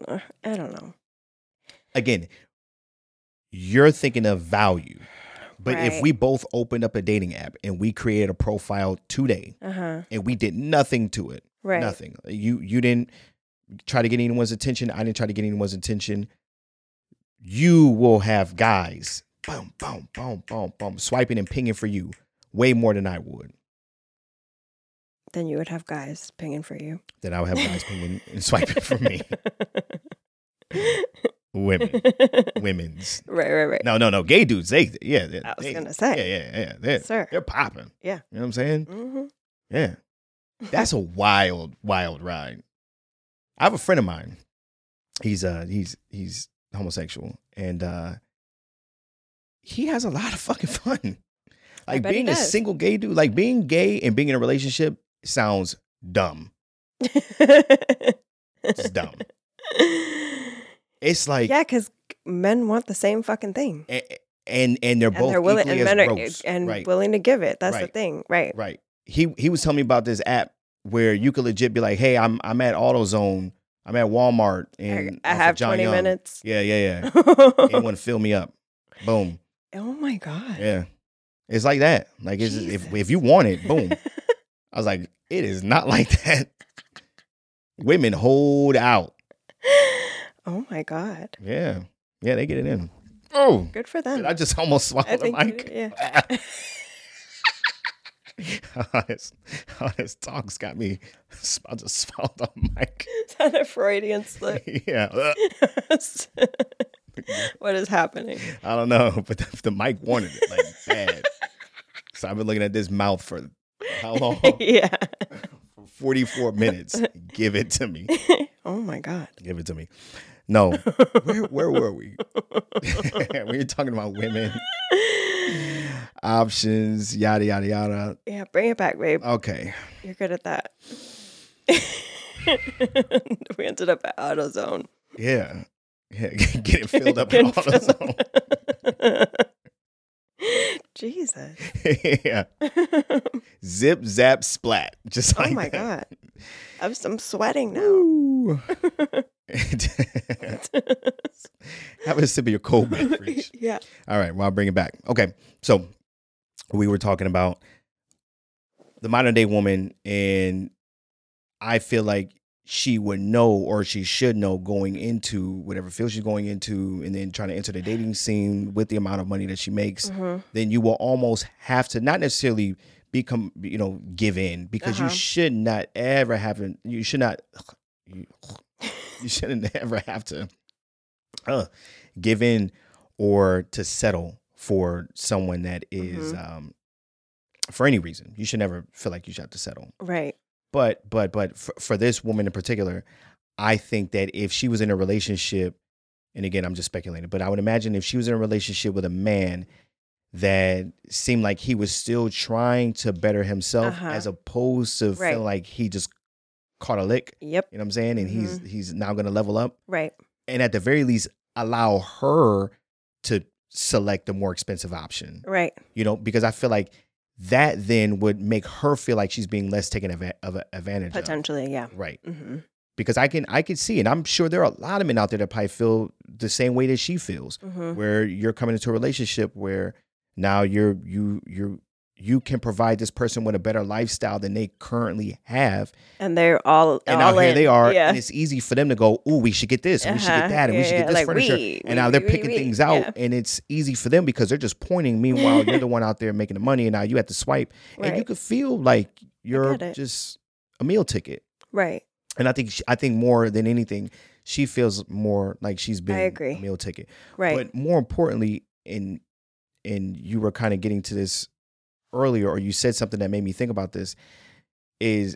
uh, I don't know. again, you're thinking of value. But if we both opened up a dating app and we created a profile today Uh huh. and we did nothing to it, Right. nothing, you you didn't try to get anyone's attention. I didn't try to get anyone's attention. You will have guys, boom, boom, boom, boom, boom, swiping and pinging for you way more than I would. Then you would have guys pinging for you. Then I would have guys pinging and swiping for me. Women, women's. Right, right, right. No, no, no. Gay dudes, they, yeah. They, I was they- gonna say. Yeah, yeah, yeah. They're, Sir. they're popping. Yeah. You know what I'm saying? hmm Yeah. That's a wild, wild ride. I have a friend of mine. He's uh he's he's homosexual and uh he has a lot of fucking fun. Like being a single gay dude, like being gay and being in a relationship sounds dumb. It's dumb. It's like yeah, because men want the same fucking thing, a- and and they're and both they're willing, and men are eh, gross. and right, willing to give it. That's the thing, right? right. He he was telling me about this app where you could legit be like, "Hey, I'm I'm at AutoZone, I'm at Walmart, and I, I have John twenty Young. minutes. Yeah, yeah, yeah. Anyone fill me up? Boom. oh my god! Yeah. It's like that. Like it's if if you want it, boom. I was like, it is not like that. Women hold out. Oh my god! Yeah. Yeah, they get it in. Oh. Good for them. I just almost swallowed the you mic. did, yeah. all, this, all this talk's got me I just swallow the mic. Is that a Freudian slip? yeah. what is happening? I don't know, but the, the mic wanted it like bad. So I've been looking at this mouth for how long? yeah. For 44 minutes. Give it to me. oh my god. Give it to me. No. Where, where were we? we were talking about women, options, yada, yada, yada. Yeah, bring it back, babe. Okay. You're good at that. we ended up at AutoZone. Yeah. Yeah. Get it filled up Getting in AutoZone. Jesus. yeah. Zip, zap, splat. Just oh like my that. god. I'm, I'm sweating now. Have a sip of your cold beverage. yeah. All right, well, I'll bring it back. Okay, so we were talking about the modern day woman, and I feel like she would know or she should know going into whatever field she's going into, and then trying to enter the dating scene with the amount of money that she makes. hmm Then you will almost have to not necessarily become, you know, give in because you Uh-huh. should not ever have. You should not. You, shouldn't ever have to uh, give in or to settle for someone that is, um, for any reason. You should never feel like you should have to settle. Right. But but but for, for this woman in particular, I think that if she was in a relationship, and again I'm just speculating, but I would imagine if she was in a relationship with a man that seemed like he was still trying to better himself Uh-huh. as opposed to Right. feel like he just caught a lick. Yep. You know what I'm saying? And he's he's now gonna level up. Right. And at the very least, allow her to select the more expensive option. Right. You know, because I feel like that then would make her feel like she's being less taken ava- of advantage of. Potentially. Yeah. Right. hmm Because I can I can see, and I'm sure there are a lot of men out there that probably feel the same way that she feels, hmm where you're coming into a relationship where now you're you you you can provide this person with a better lifestyle than they currently have. And they're all And all now here in. they are, Yeah. and it's easy for them to go, "Ooh, we should get this, and we should Uh-huh. get that, and we Yeah, should yeah, get this like furniture." we, and now they're we, picking we. things out, and it's easy for them because they're just pointing. Meanwhile, you're the one out there making the money, and now you have to swipe, and you could feel like you're just a meal ticket. Right. And I think she, I think more than anything, she feels more like she's been agree. a meal ticket. Right. But more importantly, in and you were kind of getting to this earlier, or you said something that made me think about this, is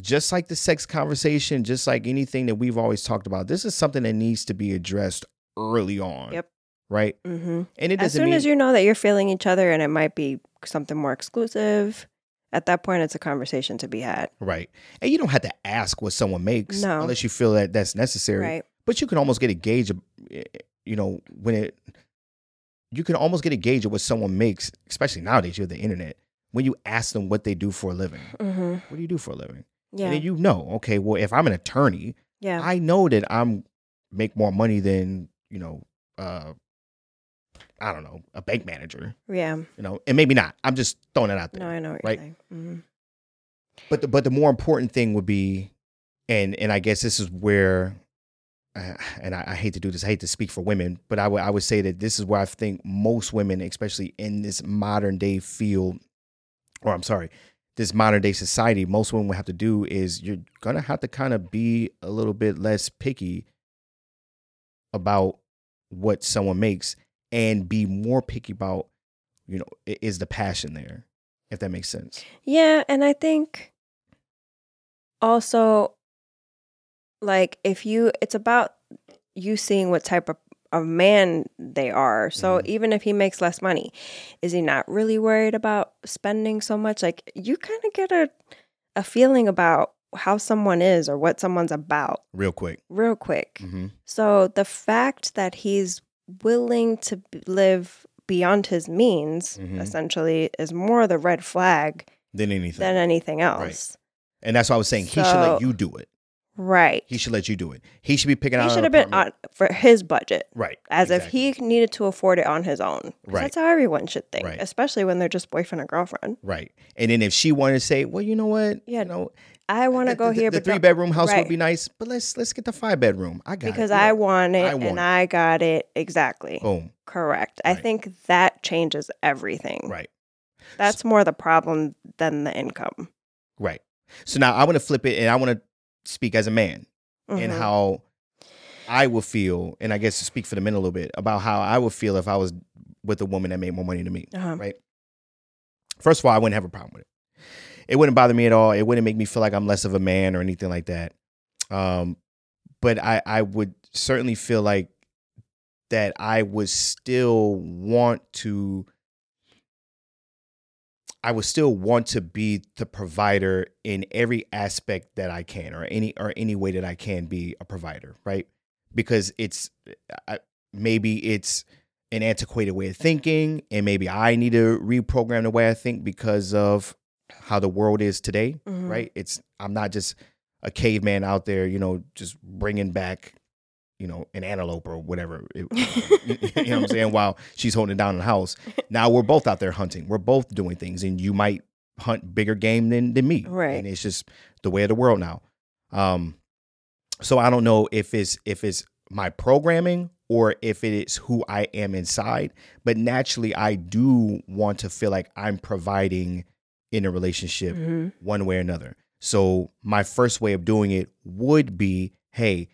just like the sex conversation, just like anything that we've always talked about, this is something that needs to be addressed early on. Yep. Right. hmm And it As soon mean as you know that you're feeling each other and it might be something more exclusive, at that point, it's a conversation to be had. right. And you don't have to ask what someone makes No. unless you feel that that's necessary. Right. but you can almost get a gauge of eh, you know when it you can almost get a gauge of what someone makes especially nowadays you have the internet when you ask them what they do for a living hmm what do you do for a living Yeah. and then you know okay well if i'm an attorney yeah. i know that i'm make more money than you know uh i don't know a bank manager yeah. you know and maybe not i'm just throwing it out there No, I know what right? you're saying. hmm but the, but the more important thing would be and and I guess this is where and I, I hate to do this, I hate to speak for women, but I would I would say that this is where I think most women, especially in this modern day field, or I'm sorry, this modern day society, most women would have to do is you're gonna have to kind of be a little bit less picky about what someone makes and be more picky about, you know, is the passion there, if that makes sense. Yeah, and I think also like if you it's about you seeing what type of, of man they are. So Mhm. even if he makes less money, is he not really worried about spending so much? Like you kind of get a a feeling about how someone is or what someone's about Real quick. real quick. hmm So the fact that he's willing to b- live beyond his means Mhm. essentially is more the red flag Than anything. than anything Right. else. and that's why I was saying he should let you do it. Right. He should let you do it. He should be picking out. He should have been on for his budget, right, as exactly. if he needed to afford it on his own. Right. That's how everyone should think, Right. especially when they're just boyfriend and girlfriend. Right, and then if she wanted to say, well, you know what, Yeah, you know, I uh, want to go the- here, the but three bedroom house right. would be nice, but let's let's get the five bedroom. I got it. because it. I want it I want and it. I got it exactly. boom, Correct. I think that changes everything. right, That's more the problem than the income. right. So now I want to flip it, and I want to speak as a man and Mhm. how I would feel, and I guess to speak for the men a little bit about how I would feel if I was with a woman that made more money than me. Uh-huh. right? First of all, I wouldn't have a problem with it. It wouldn't bother me at all. It wouldn't make me feel like I'm less of a man or anything like that. Um, but I, I would certainly feel like that I would still want to. I would still want to be the provider in every aspect that I can, or any or any way that I can be a provider, right? Because it's I, maybe it's an antiquated way of thinking, and maybe I need to reprogram the way I think because of how the world is today, Mhm. right? It's I'm not just a caveman out there, you know, just bringing back, you know, an antelope or whatever. It- you know what I'm saying? While she's holding down in the house. Now we're both out there hunting. We're both doing things, and you might hunt bigger game than than me, Right. And it's just the way of the world now. Um, so I don't know if it's if it's my programming or if it is who I am inside. But naturally, I do want to feel like I'm providing in a relationship Mhm. one way or another. So my first way of doing it would be, hey,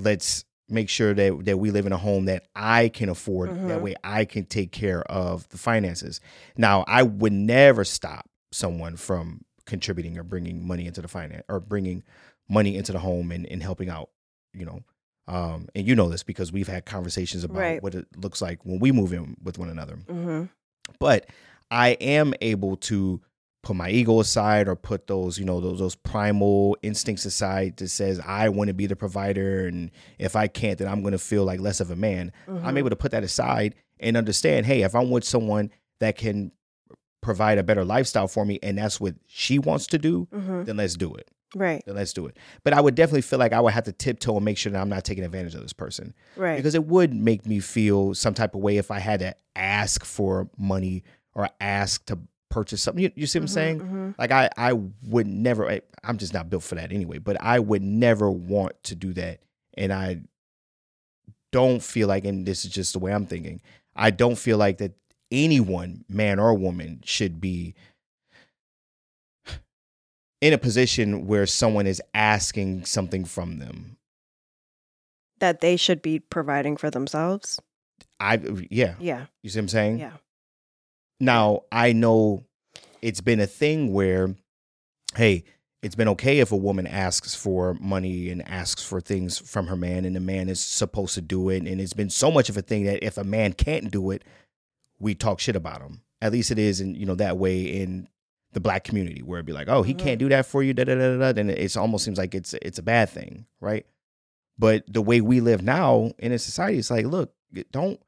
let's make sure that that we live in a home that I can afford. That Mhm. way I can take care of the finances. Now, I would never stop someone from contributing or bringing money into the finance or bringing money into the home and, and helping out, you know. Um, and you know this because we've had conversations about Right. what it looks like when we move in with one another Mhm. but I am able to put my ego aside or put those, you know, those those primal instincts aside that says I want to be the provider and if I can't then I'm going to feel like less of a man. I'm Mhm. able to put that aside and understand, hey, if I'm with someone that can provide a better lifestyle for me and that's what she wants to do, Mhm. then let's do it. Right. Then let's do it. But I would definitely feel like I would have to tiptoe and make sure that I'm not taking advantage of this person Right. because it would make me feel some type of way if I had to ask for money or ask to purchase something. You, you see what I'm Mhm, saying? mhm. Like I, I would never. I, I'm just not built for that anyway. But I would never want to do that, and I don't feel like. And this is just the way I'm thinking. I don't feel like that anyone, man or woman, should be in a position where someone is asking something from them. That they should be providing for themselves. I yeah, Yeah. you see what I'm saying? Yeah. Now, I know it's been a thing where, hey, it's been okay if a woman asks for money and asks for things from her man, and the man is supposed to do it. And it's been so much of a thing that if a man can't do it, we talk shit about him. At least it is, in you know, that way in the black community, where it'd be like, oh, he can't mm-hmm. do that for you, da da da da. Then it almost seems like it's it's a bad thing, right? But the way we live now in a society, it's like, look, don't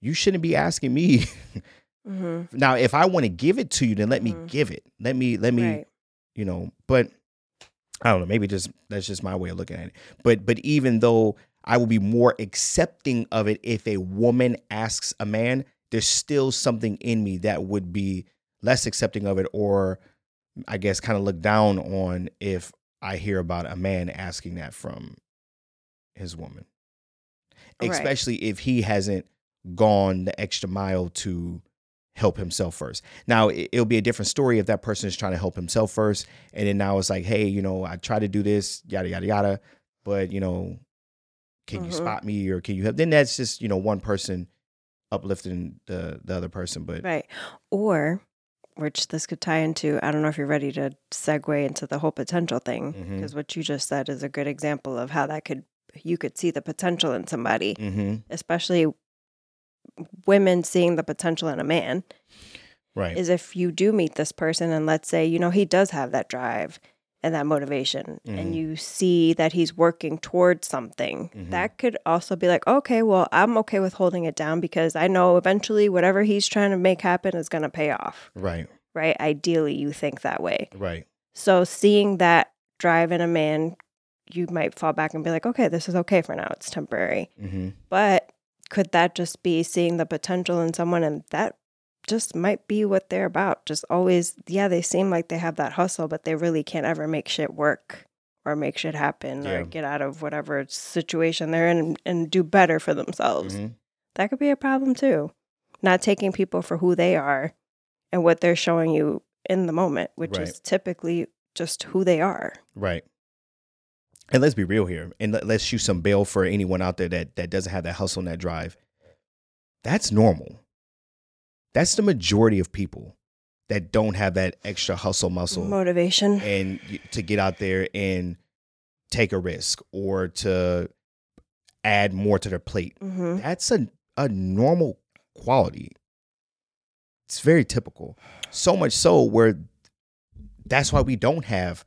you shouldn't be asking me hmm now, if I want to give it to you, then let me Mhm. give it. Let me, let me, Right. you know. But I don't know. Maybe just that's just my way of looking at it. But but even though I will be more accepting of it if a woman asks a man, there's still something in me that would be less accepting of it, or I guess kind of look down on if I hear about a man asking that from his woman, Right. especially if he hasn't gone the extra mile to help himself first. Now, it- it'll be a different story if that person is trying to help himself first, and then now it's like, hey, you know, I try to do this, yada yada yada, but you know, can you Mhm. spot me or can you help? Then that's just you know one person uplifting the the other person, but Right. Or, which this could tie into, I don't know if you're ready to segue into the whole potential thing, because what you just said is a good example of how that could, you could see the potential in somebody, hmm especially women seeing the potential in a man. right, Is if you do meet this person and let's say, you know, he does have that drive and that motivation, Mhm. and you see that he's working towards something, Mhm. that could also be like, okay, well, I'm okay with holding it down because I know eventually whatever he's trying to make happen is going to pay off right, right? Ideally, you think that way. right, So, seeing that drive in a man, you might fall back and be like, okay, this is okay for now. It's temporary. hmm But could that just be seeing the potential in someone and that just might be what they're about? Just always, yeah, they seem like they have that hustle, but they really can't ever make shit work or make shit happen Yeah. or get out of whatever situation they're in and, and do better for themselves. hmm That could be a problem too. Not taking people for who they are and what they're showing you in the moment, which Right. is typically just who they are. right. And let's be real here, and let, let's shoot some bail for anyone out there that that doesn't have that hustle and that drive. That's normal. That's the majority of people that don't have that extra hustle muscle Motivation. and to get out there and take a risk or to add more to their plate. hmm That's a a normal quality. It's very typical. So much so where that's why we don't have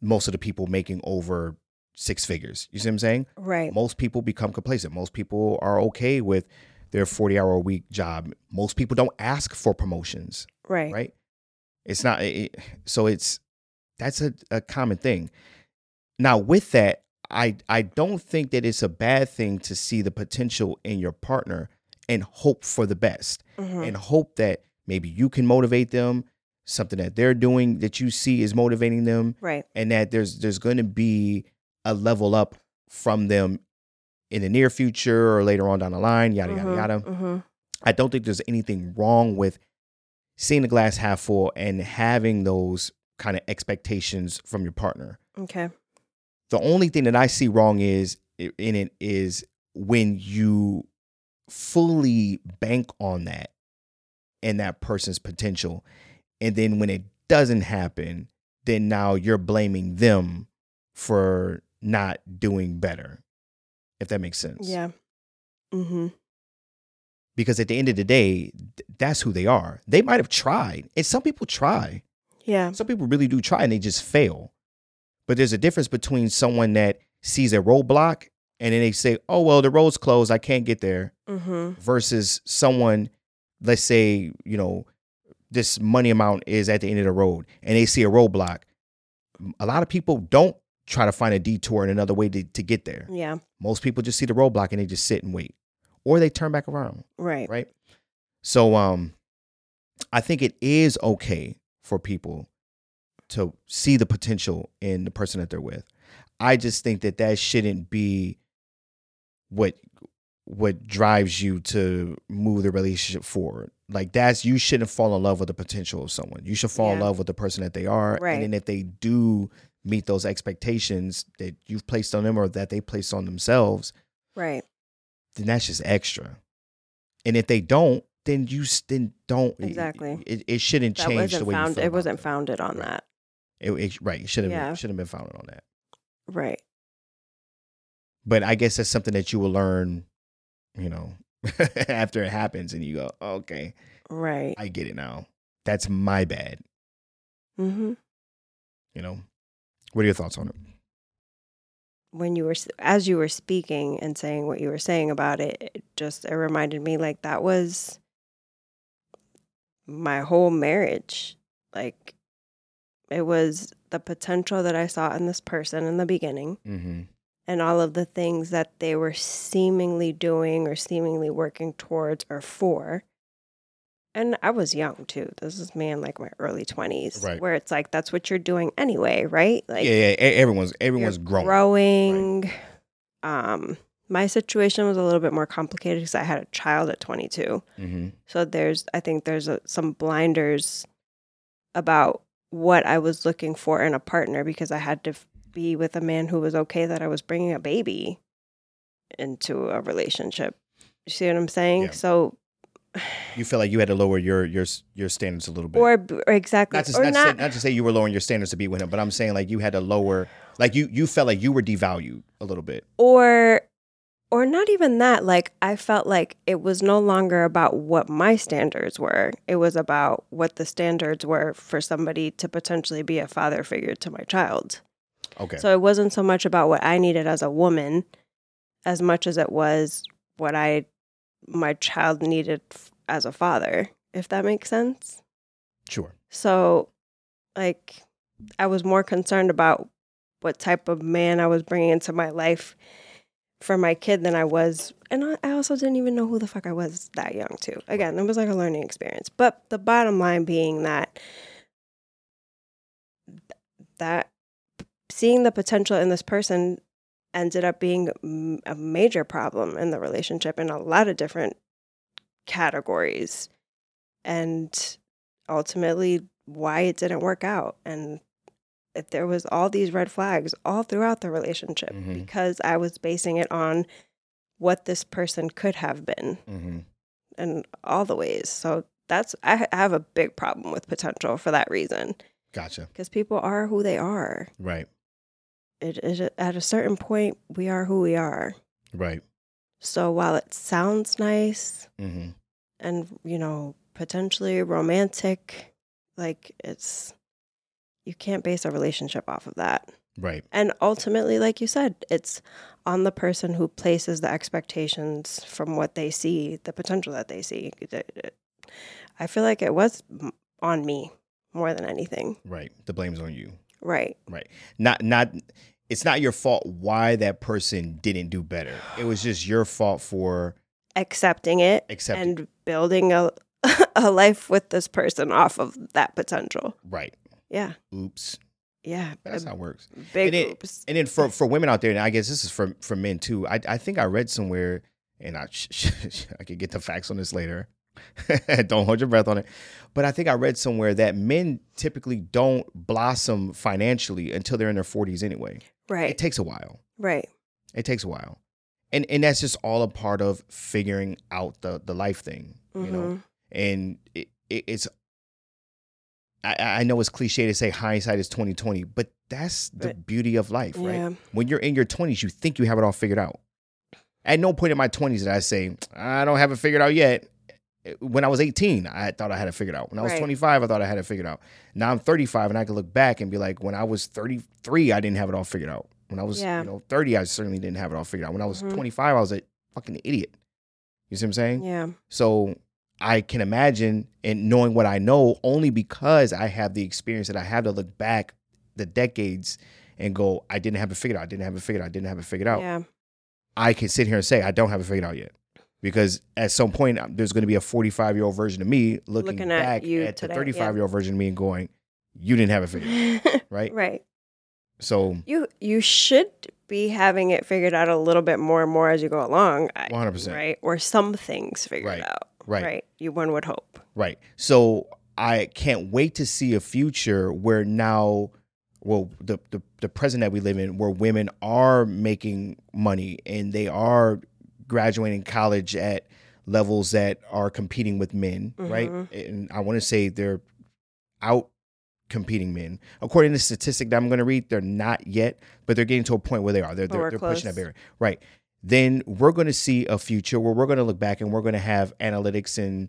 most of the people making over six figures. You see what I'm saying? Right. Most people become complacent. Most people are okay with their 40 hour a week job. Most people don't ask for promotions Right. right? It's not it, so it's that's a, a common thing. Now with that, I I don't think that it's a bad thing to see the potential in your partner and hope for the best Mhm. and hope that maybe you can motivate them, something that they're doing that you see is motivating them Right. and that there's there's going to be a level up from them in the near future or later on down the line, yada yada Mhm. yada. Mhm. I don't think there's anything wrong with seeing the glass half full and having those kind of expectations from your partner. Okay. The only thing that I see wrong is in it is when you fully bank on that and that person's potential and then when it doesn't happen, then now you're blaming them for not doing better. If that makes sense Yeah. Mm-hmm. because at the end of the day, th- that's who they are. They might have tried, and some people try. Yeah. Some people really do try, and they just fail. But there's a difference between someone that sees a roadblock and then they say, "Oh well, the road's closed. I can't get there," Mm-hmm. versus someone, let's say, you know, this money amount is at the end of the road, and they see a roadblock. A lot of people don't try to find a detour and another way to, to get there. Yeah. Most people just see the roadblock and they just sit and wait, or they turn back around Right. right? So um I think it is okay for people to see the potential in the person that they're with. I just think that that shouldn't be what what drives you to move the relationship forward. Like that's you shouldn't fall in love with the potential of someone. You should fall in love with the person that they are. Right. And then if they do meet those expectations that you've placed on them or that they placed on themselves, Right. then that's just extra. And if they don't, then you then don't Exactly. It, it shouldn't That change the way you feel It wasn't them. founded on Right. that. It, it- right. It should have Yeah. should have been founded on that. Right. But I guess that's something that you will learn, you know, after it happens, and you go, okay, Right. I get it now. That's my bad. Mm-hmm. You know. What are your thoughts on it? when you were as you were speaking and saying what you were saying about it, it just it reminded me like that was my whole marriage like it was the potential that i saw in this person in the beginning Mm-hmm. And all of the things that they were seemingly doing or seemingly working towards or for and I was young too. This is me in like my early twenties, Right. where it's like that's what you're doing anyway, right? Like yeah, yeah. Everyone's everyone's growing. growing. Um, my situation was a little bit more complicated because I had a child at 22. hmm So there's, I think there's a, some blinders about what I was looking for in a partner because I had to be with a man who was okay that I was bringing a baby into a relationship. You see what I'm saying? Yeah. So, You feel like you had to lower your your your standards a little bit. or, or exactly, not to, or not, not, To say, not to say you were lowering your standards to be with him, but I'm saying like you had to lower, like you you felt like you were devalued a little bit. or or not even that like i felt like it was no longer about what my standards were it was about what the standards were for somebody to potentially be a father figure to my child Okay. so it wasn't so much about what i needed as a woman as much as it was what i my child needed f- as a father if that makes sense sure. so like i was more concerned about what type of man i was bringing into my life for my kid than I was. And I- I also didn't even know who the fuck I was that young, too. Again, it was like a learning experience. But the bottom line being that that seeing the potential in this person ended up being a major problem in the relationship in a lot of different categories and ultimately why it didn't work out and there was all these red flags all throughout the relationship Mhm. because I was basing it on what this person could have been hmm in all the ways. So that's I I have a big problem with potential for that reason Gotcha. because people are who they are. Right. It, it at a certain point we are who we are. Right. So while it sounds nice hmm and you know potentially romantic, like it's you can't base a relationship off of that. Right. And ultimately, like you said, it's on the person who places the expectations from what they see, the potential that they see. I feel like it was on me more than anything. Right. The blame's on you. Right. Right. Not not. It's not your fault why that person didn't do better. It was just your fault for Accepting it accepting. and building a, a life with this person off of that potential. right. Yeah. Oops. Yeah. But that's how it works. big and it- oops. And then for for women out there, and I guess this is for for men too. I I think I read somewhere, and I I could get the facts on this later. don't hold your breath on it. But I think I read somewhere that men typically don't blossom financially until they're in their 40s anyway. Right. It takes a while. right. It takes a while. And and that's just all a part of figuring out the the life thing, you know. Mhm. And it, it it's I, I know it's cliche to say hindsight is 2020, but that's the But- beauty of life, right? Yeah. when you're in your 20s, you think you have it all figured out. At no point in my 20s did I say, I don't have it figured out yet. When I was 18, I thought I had it figured out. When I was Right. 25, I thought I had it figured out. Now I'm 35 and I can look back and be like, when I was 33, I didn't have it all figured out. When I was, Yeah. you know, 30, I certainly didn't have it all figured out. When I was Mhm. 25, I was a fucking idiot. You see what I'm saying? Yeah. So I can imagine and knowing what I know only because I have the experience that I have to look back the decades and go, I didn't have it figured out. I didn't have it figured out. I didn't have it figured out. Yeah. I can sit here and say I don't have it figured out yet. Because at some point um, there's going to be a 45 year old version of me looking, Looking at back at today, the yeah. 35 year old version of me and going, "You didn't have it figured out, right?" right. So You you should be having it figured out a little bit more and more as you go along. 100%. Right. Or some things figured Right. out. right, Right. You one would hope. Right. So I can't wait to see a future where now, well, the, the the present that we live in, where women are making money and they are graduating college at levels that are competing with men, right? Mhm. And I want to say they're out competing men. According to the statistic that I'm going to read, they're not yet, but they're getting to a point where they are. They're they're, they're pushing that barrier, right? Then we're going to see a future where we're going to look back and we're going to have analytics and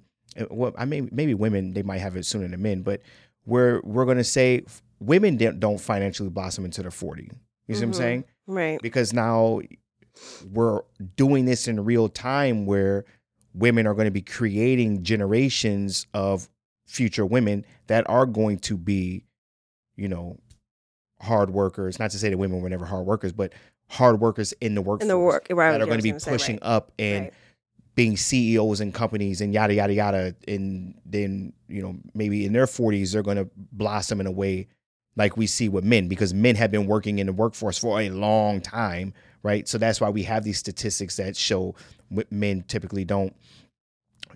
well, I mean, maybe women they might have it sooner than men, but we're we're going to say women don't financially blossom into their 40. You see what I'm Mhm. saying? Right. Because now we're doing this in real time where women are going to be creating generations of future women that are going to be, you know, hard workers. Not to say that women were never hard workers, but hard workers in the workforce In the work. Right. that are going to be gonna say, pushing right. up and Right. being CEOs in companies and yada yada yada, and then you know maybe in their forties they're going to blossom in a way like we see with men because men have been working in the workforce for a long time, right? So that's why we have these statistics that show men typically don't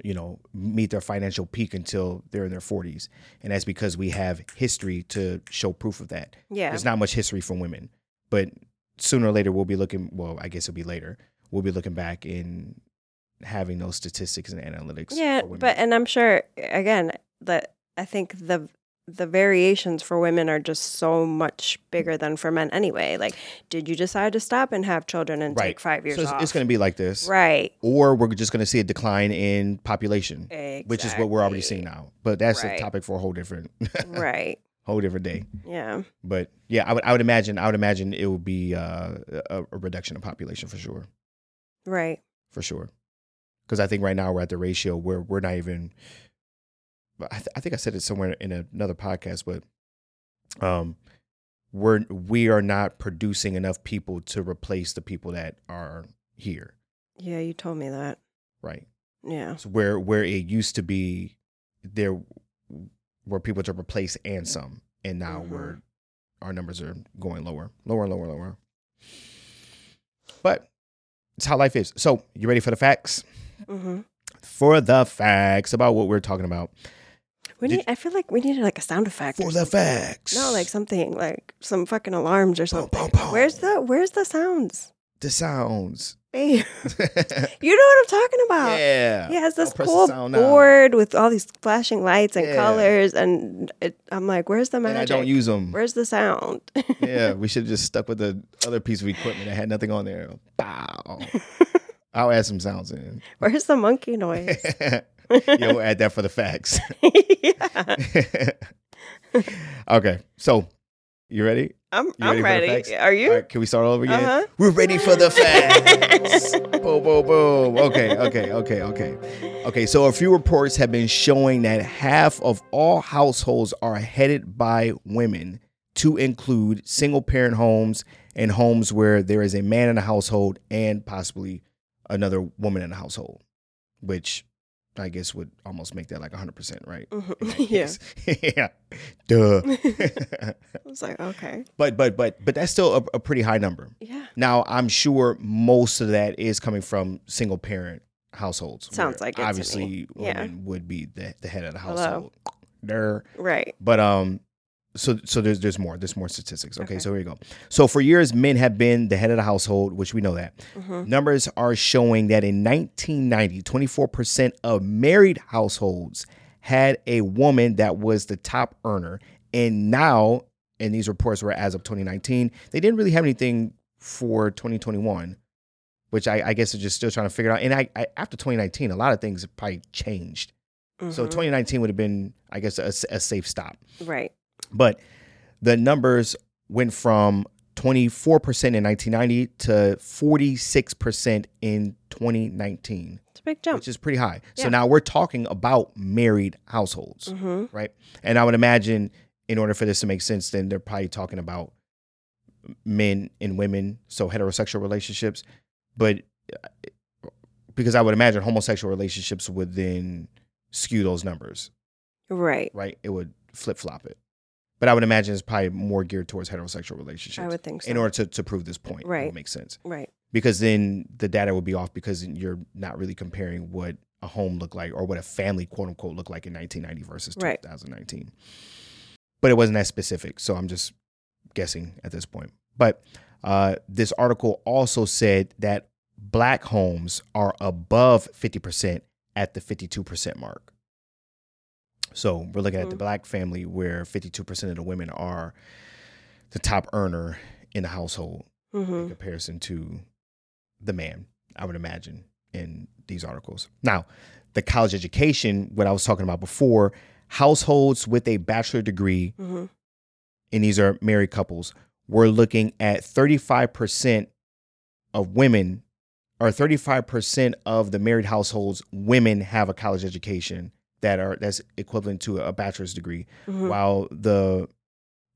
you know meet their financial peak until they're in their 40s and that's because we have history to show proof of that Yeah. there's not much history from women but sooner or later we'll be looking well i guess it'll be later we'll be looking back in having those statistics and analytics Yeah, for women. but and I'm sure again that I think the the variations for women are just so much bigger than for men anyway. Like, did you decide to stop and have children and right take five years so it's, off? it's going to be like this right. or we're just going to see a decline in population which is what we're already seeing now but that's a topic for a whole different Right. whole different day Yeah. But yeah, I would I would imagine I would imagine it would be uh, a, a reduction of population for sure, Right. for sure. Because I think right now we're at the ratio where we're not even. I, th- I think I said it somewhere in another podcast, but um, we're we are not producing enough people to replace the people that are here, Yeah, you told me that. right? Yeah. So where where it used to be, there were people to replace and some, and now Mhm. we're our numbers are going lower, lower, lower, lower. But it's how life is. So you ready for the facts? hmm For the facts about what we're talking about. We Did- need. I feel like we needed like a sound effect. or For the facts. No, like something like some fucking alarms or something. Where's the Where's the sounds? the sounds. Babe, you know what I'm talking about. yeah. He has I'll this press the cool sound now. board with all these flashing lights and Yeah. colors, and it, I'm like, "Where's the And magic? I don't use them. Where's the sound?" yeah, we should have just stuck with the other piece of equipment that had nothing on there. Bow. I'll add some sounds in. Where's the monkey noise? yeah, we'll add that for the facts. okay, so you ready? I'm You I'm ready ready. for the facts? Are you? Right, can we start all over again? Uh-huh. We're ready for the facts. boom, boom, boom. Okay, okay, okay, okay. Okay, so a few reports have been showing that half of all households are headed by women to include single parent homes and homes where there is a man in the household and possibly another woman in the household, which I guess would almost make that like 100%, right? Mhm. In Yeah. yeah. Duh. I was like, okay, but but but but that's still a, a pretty high number. yeah. Now, I'm sure most of that is coming from single parent households. Sounds like it obviously Yeah. would be the, the head of the household. Hello. household. There, Right. but um, so so there's there's more there's more statistics. Okay, Okay. so here you go. So for years, men have been the head of the household, which we know that. hmm Numbers are showing that in 1990, 24% of married households had a woman that was the top earner. And now, and these reports were as of 2019, they didn't really have anything for 2021, which I, I guess they're just still trying to figure out. And I, I after 2019, a lot of things have probably changed. So Mhm. 2019 would have been, I guess, a, a safe stop. right. But the numbers went from 24% in 1990 to 46% in 2019, It's a big jump. which is pretty high. So now we're talking about married households, hmm right? And I would imagine in order for this to make sense, then they're probably talking about men and women, so heterosexual relationships. But uh, because I would imagine homosexual relationships would then skew those numbers Right. right? It would flip flop it. But I would imagine it's probably more geared towards heterosexual relationships. I would think so. in order to, to prove this point. It Right. would make sense. right. Because then the data would be off because you're not really comparing what a home looked like or what a family quote unquote looked like in 1990 versus Right. 2019. But it wasn't that specific. So I'm just guessing at this point. But uh, this article also said that black homes are above 50% at the 52% mark. So we're looking at the Mhm. black family where 52% of the women are the top earner in the household in hmm comparison to the man, I would imagine, in these articles. Now, the college education, what I was talking about before, households with a bachelor degree, hmm and these are married couples, we're looking at 35% of women, or 35% of the married households, women have a college education that are that's equivalent to a bachelor's degree hmm while the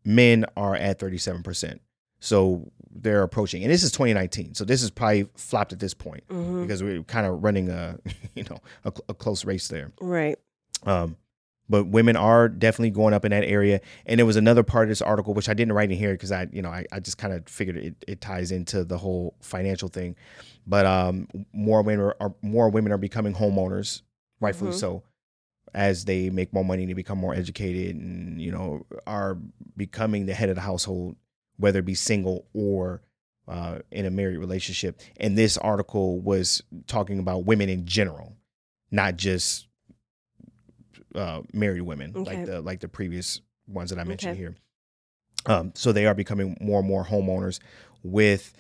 men are at 37%. So they're approaching, and this is 2019, so this is probably flopped at this point Mhm. because we're kind of running a you know a, a close race there. Right. Um, but women are definitely going up in that area. And there was another part of this article which I didn't write in here because I, you know, I, I just kind of figured it, it ties into the whole financial thing. But um, more women are, more women are becoming homeowners, rightfully Mhm. so, as they make more money, they become more educated, and you know, are becoming the head of the household, whether it be single or uh, in a married relationship. And this article was talking about women in general, not just uh, married women Okay. like the like the previous ones that I mentioned Okay. here. Um, so they are becoming more and more homeowners with,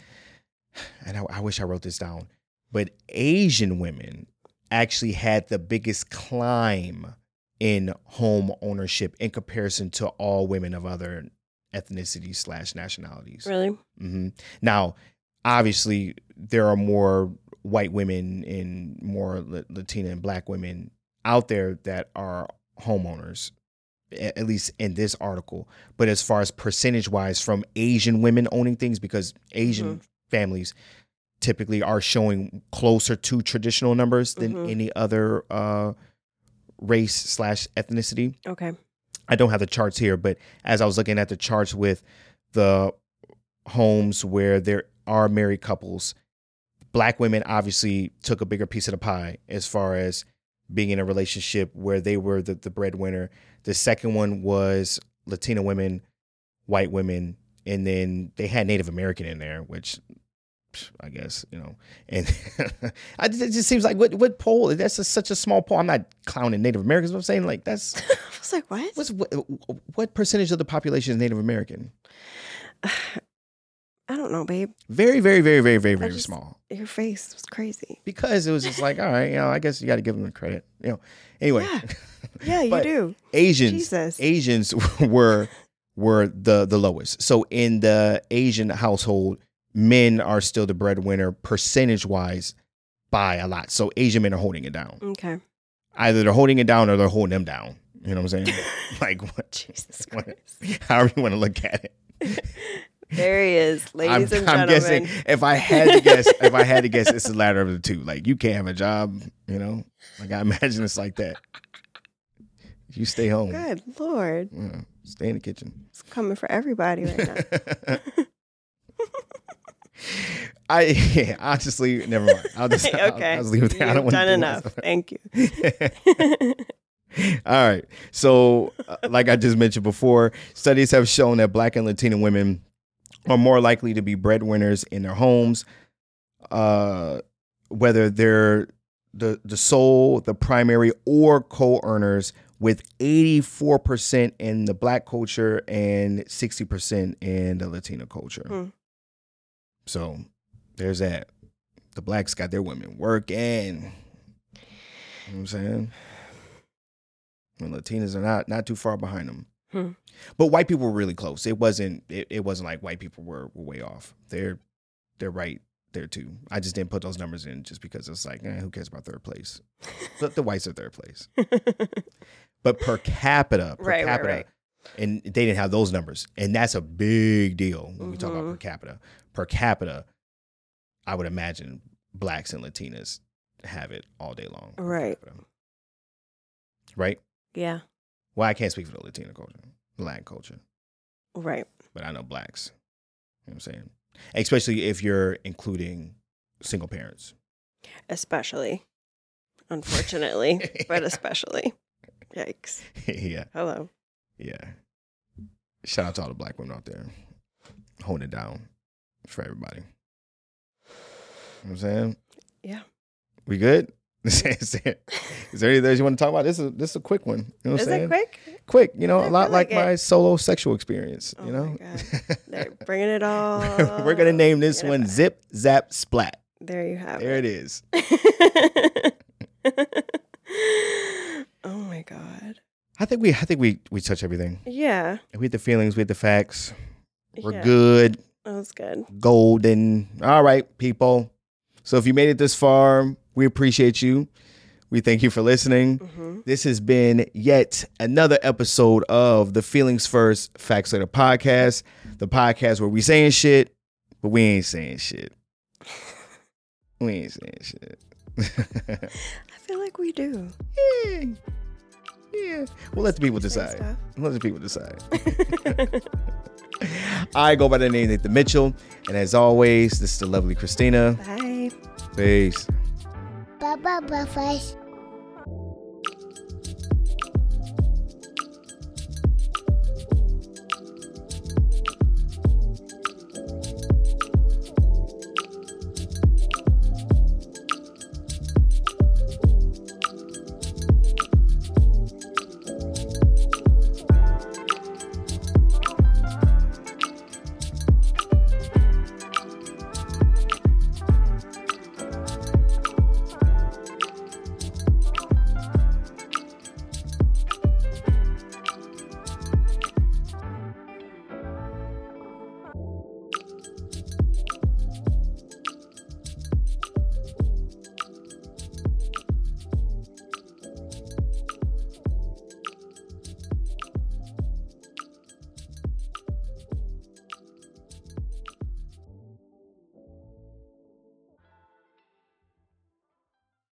and I, I wish I wrote this down, but Asian women actually had the biggest climb in home ownership in comparison to all women of other ethnicities slash nationalities. Really? Mm-hmm. Now, obviously, there are more white women and more Latina and Black women out there that are homeowners, at least in this article. But as far as percentage wise, from Asian women owning things, because Asian families typically are showing closer to traditional numbers than Mhm. any other uh, race slash ethnicity. Okay. I don't have the charts here, but as I was looking at the charts with the homes where there are married couples, black women obviously took a bigger piece of the pie as far as being in a relationship where they were the, the breadwinner. The second one was Latina women, white women, and then they had Native American in there, which I guess you know. And it just seems like what what poll? That's a, such a small poll. I'm not clowning Native Americans. But I'm saying like that's I was like, what? What's what, what percentage of the population is Native American? I don't know, babe. Very, very, very, very, very, very just- small. Your face was crazy. Because it was just like, all right, you know, I guess you got to give them the credit. You know. Anyway, Yeah. Yeah, you do. Asians, Jesus. Asians were were the the lowest. So in the Asian household, men are still the breadwinner percentage wise by a lot. So Asian men are holding it down. Okay. Either they're holding it down or they're holding them down. You know what I'm saying? like what? Jesus what- Christ. However you want to look at it. There he is, ladies I'm, and I'm gentlemen. guessing if I had to guess, if I had to guess, it's the latter of the two. Like you can't have a job, you know. Like I imagine it's like that. You stay home, Good Lord. Yeah, stay in the kitchen. It's coming for everybody right now. I yeah, honestly, never mind. I'll just I'll- okay. I'll, just leave it there. I don't want done to enough. Thank you. All right. So, uh, like I just mentioned before, studies have shown that Black and Latina women are more likely to be breadwinners in their homes, uh, whether they're the the sole, the primary, or co-earners, with eighty four percent in the Black culture and sixty percent in the Latina culture. Hmm. So, there's that. The blacks got their women working. You know what I'm saying? And Latinas are not not too far behind them. Hmm. But white people were really close. It wasn't it, it wasn't like white people were, were way off. They're they're right there too. I just didn't put those numbers in just because it's like, eh, who cares about third place? the, the whites are third place. But per capita, per Right, right, capita, right. and they didn't have those numbers. And that's a big deal when we talk about per capita. Per capita, I would imagine blacks and Latinas have it all day long. Right. Right? yeah. Well, I can't speak for the Latina culture, black culture, Right. but I know blacks. You know what I'm saying? Especially if you're including single parents. Especially. Unfortunately, but especially. Yikes. yeah, Hello. yeah. Shout out to all the black women out there holding it down for everybody. You know what I'm saying? Yeah. We good? is there is there anything else you want to talk about? This is this is a quick one. You know what Is I'm saying? it quick? Quick, you know, I a lot like, like my solo sexual experience. Oh you my know, God. They're bringing it all. we're gonna name this one back. Zip Zap Splat. There you have it. There it. it is. oh my god. I think we I think we we touch everything. Yeah. We had the feelings, we had the facts. We're yeah, good, That was good. golden. All right, people. So if you made it this far, we appreciate you. We thank you for listening. hmm This has been yet another episode of the Feelings First Facts Later podcast, the podcast where we saying shit, but but we ain't saying shit. We ain't saying shit. I feel like we do. yeah. Yeah. We'll let the people decide. We'll let the people decide. I go by the name Nathan Mitchell. And as always, this is the lovely Cristina. Bye. Peace. Bye bye bye bye.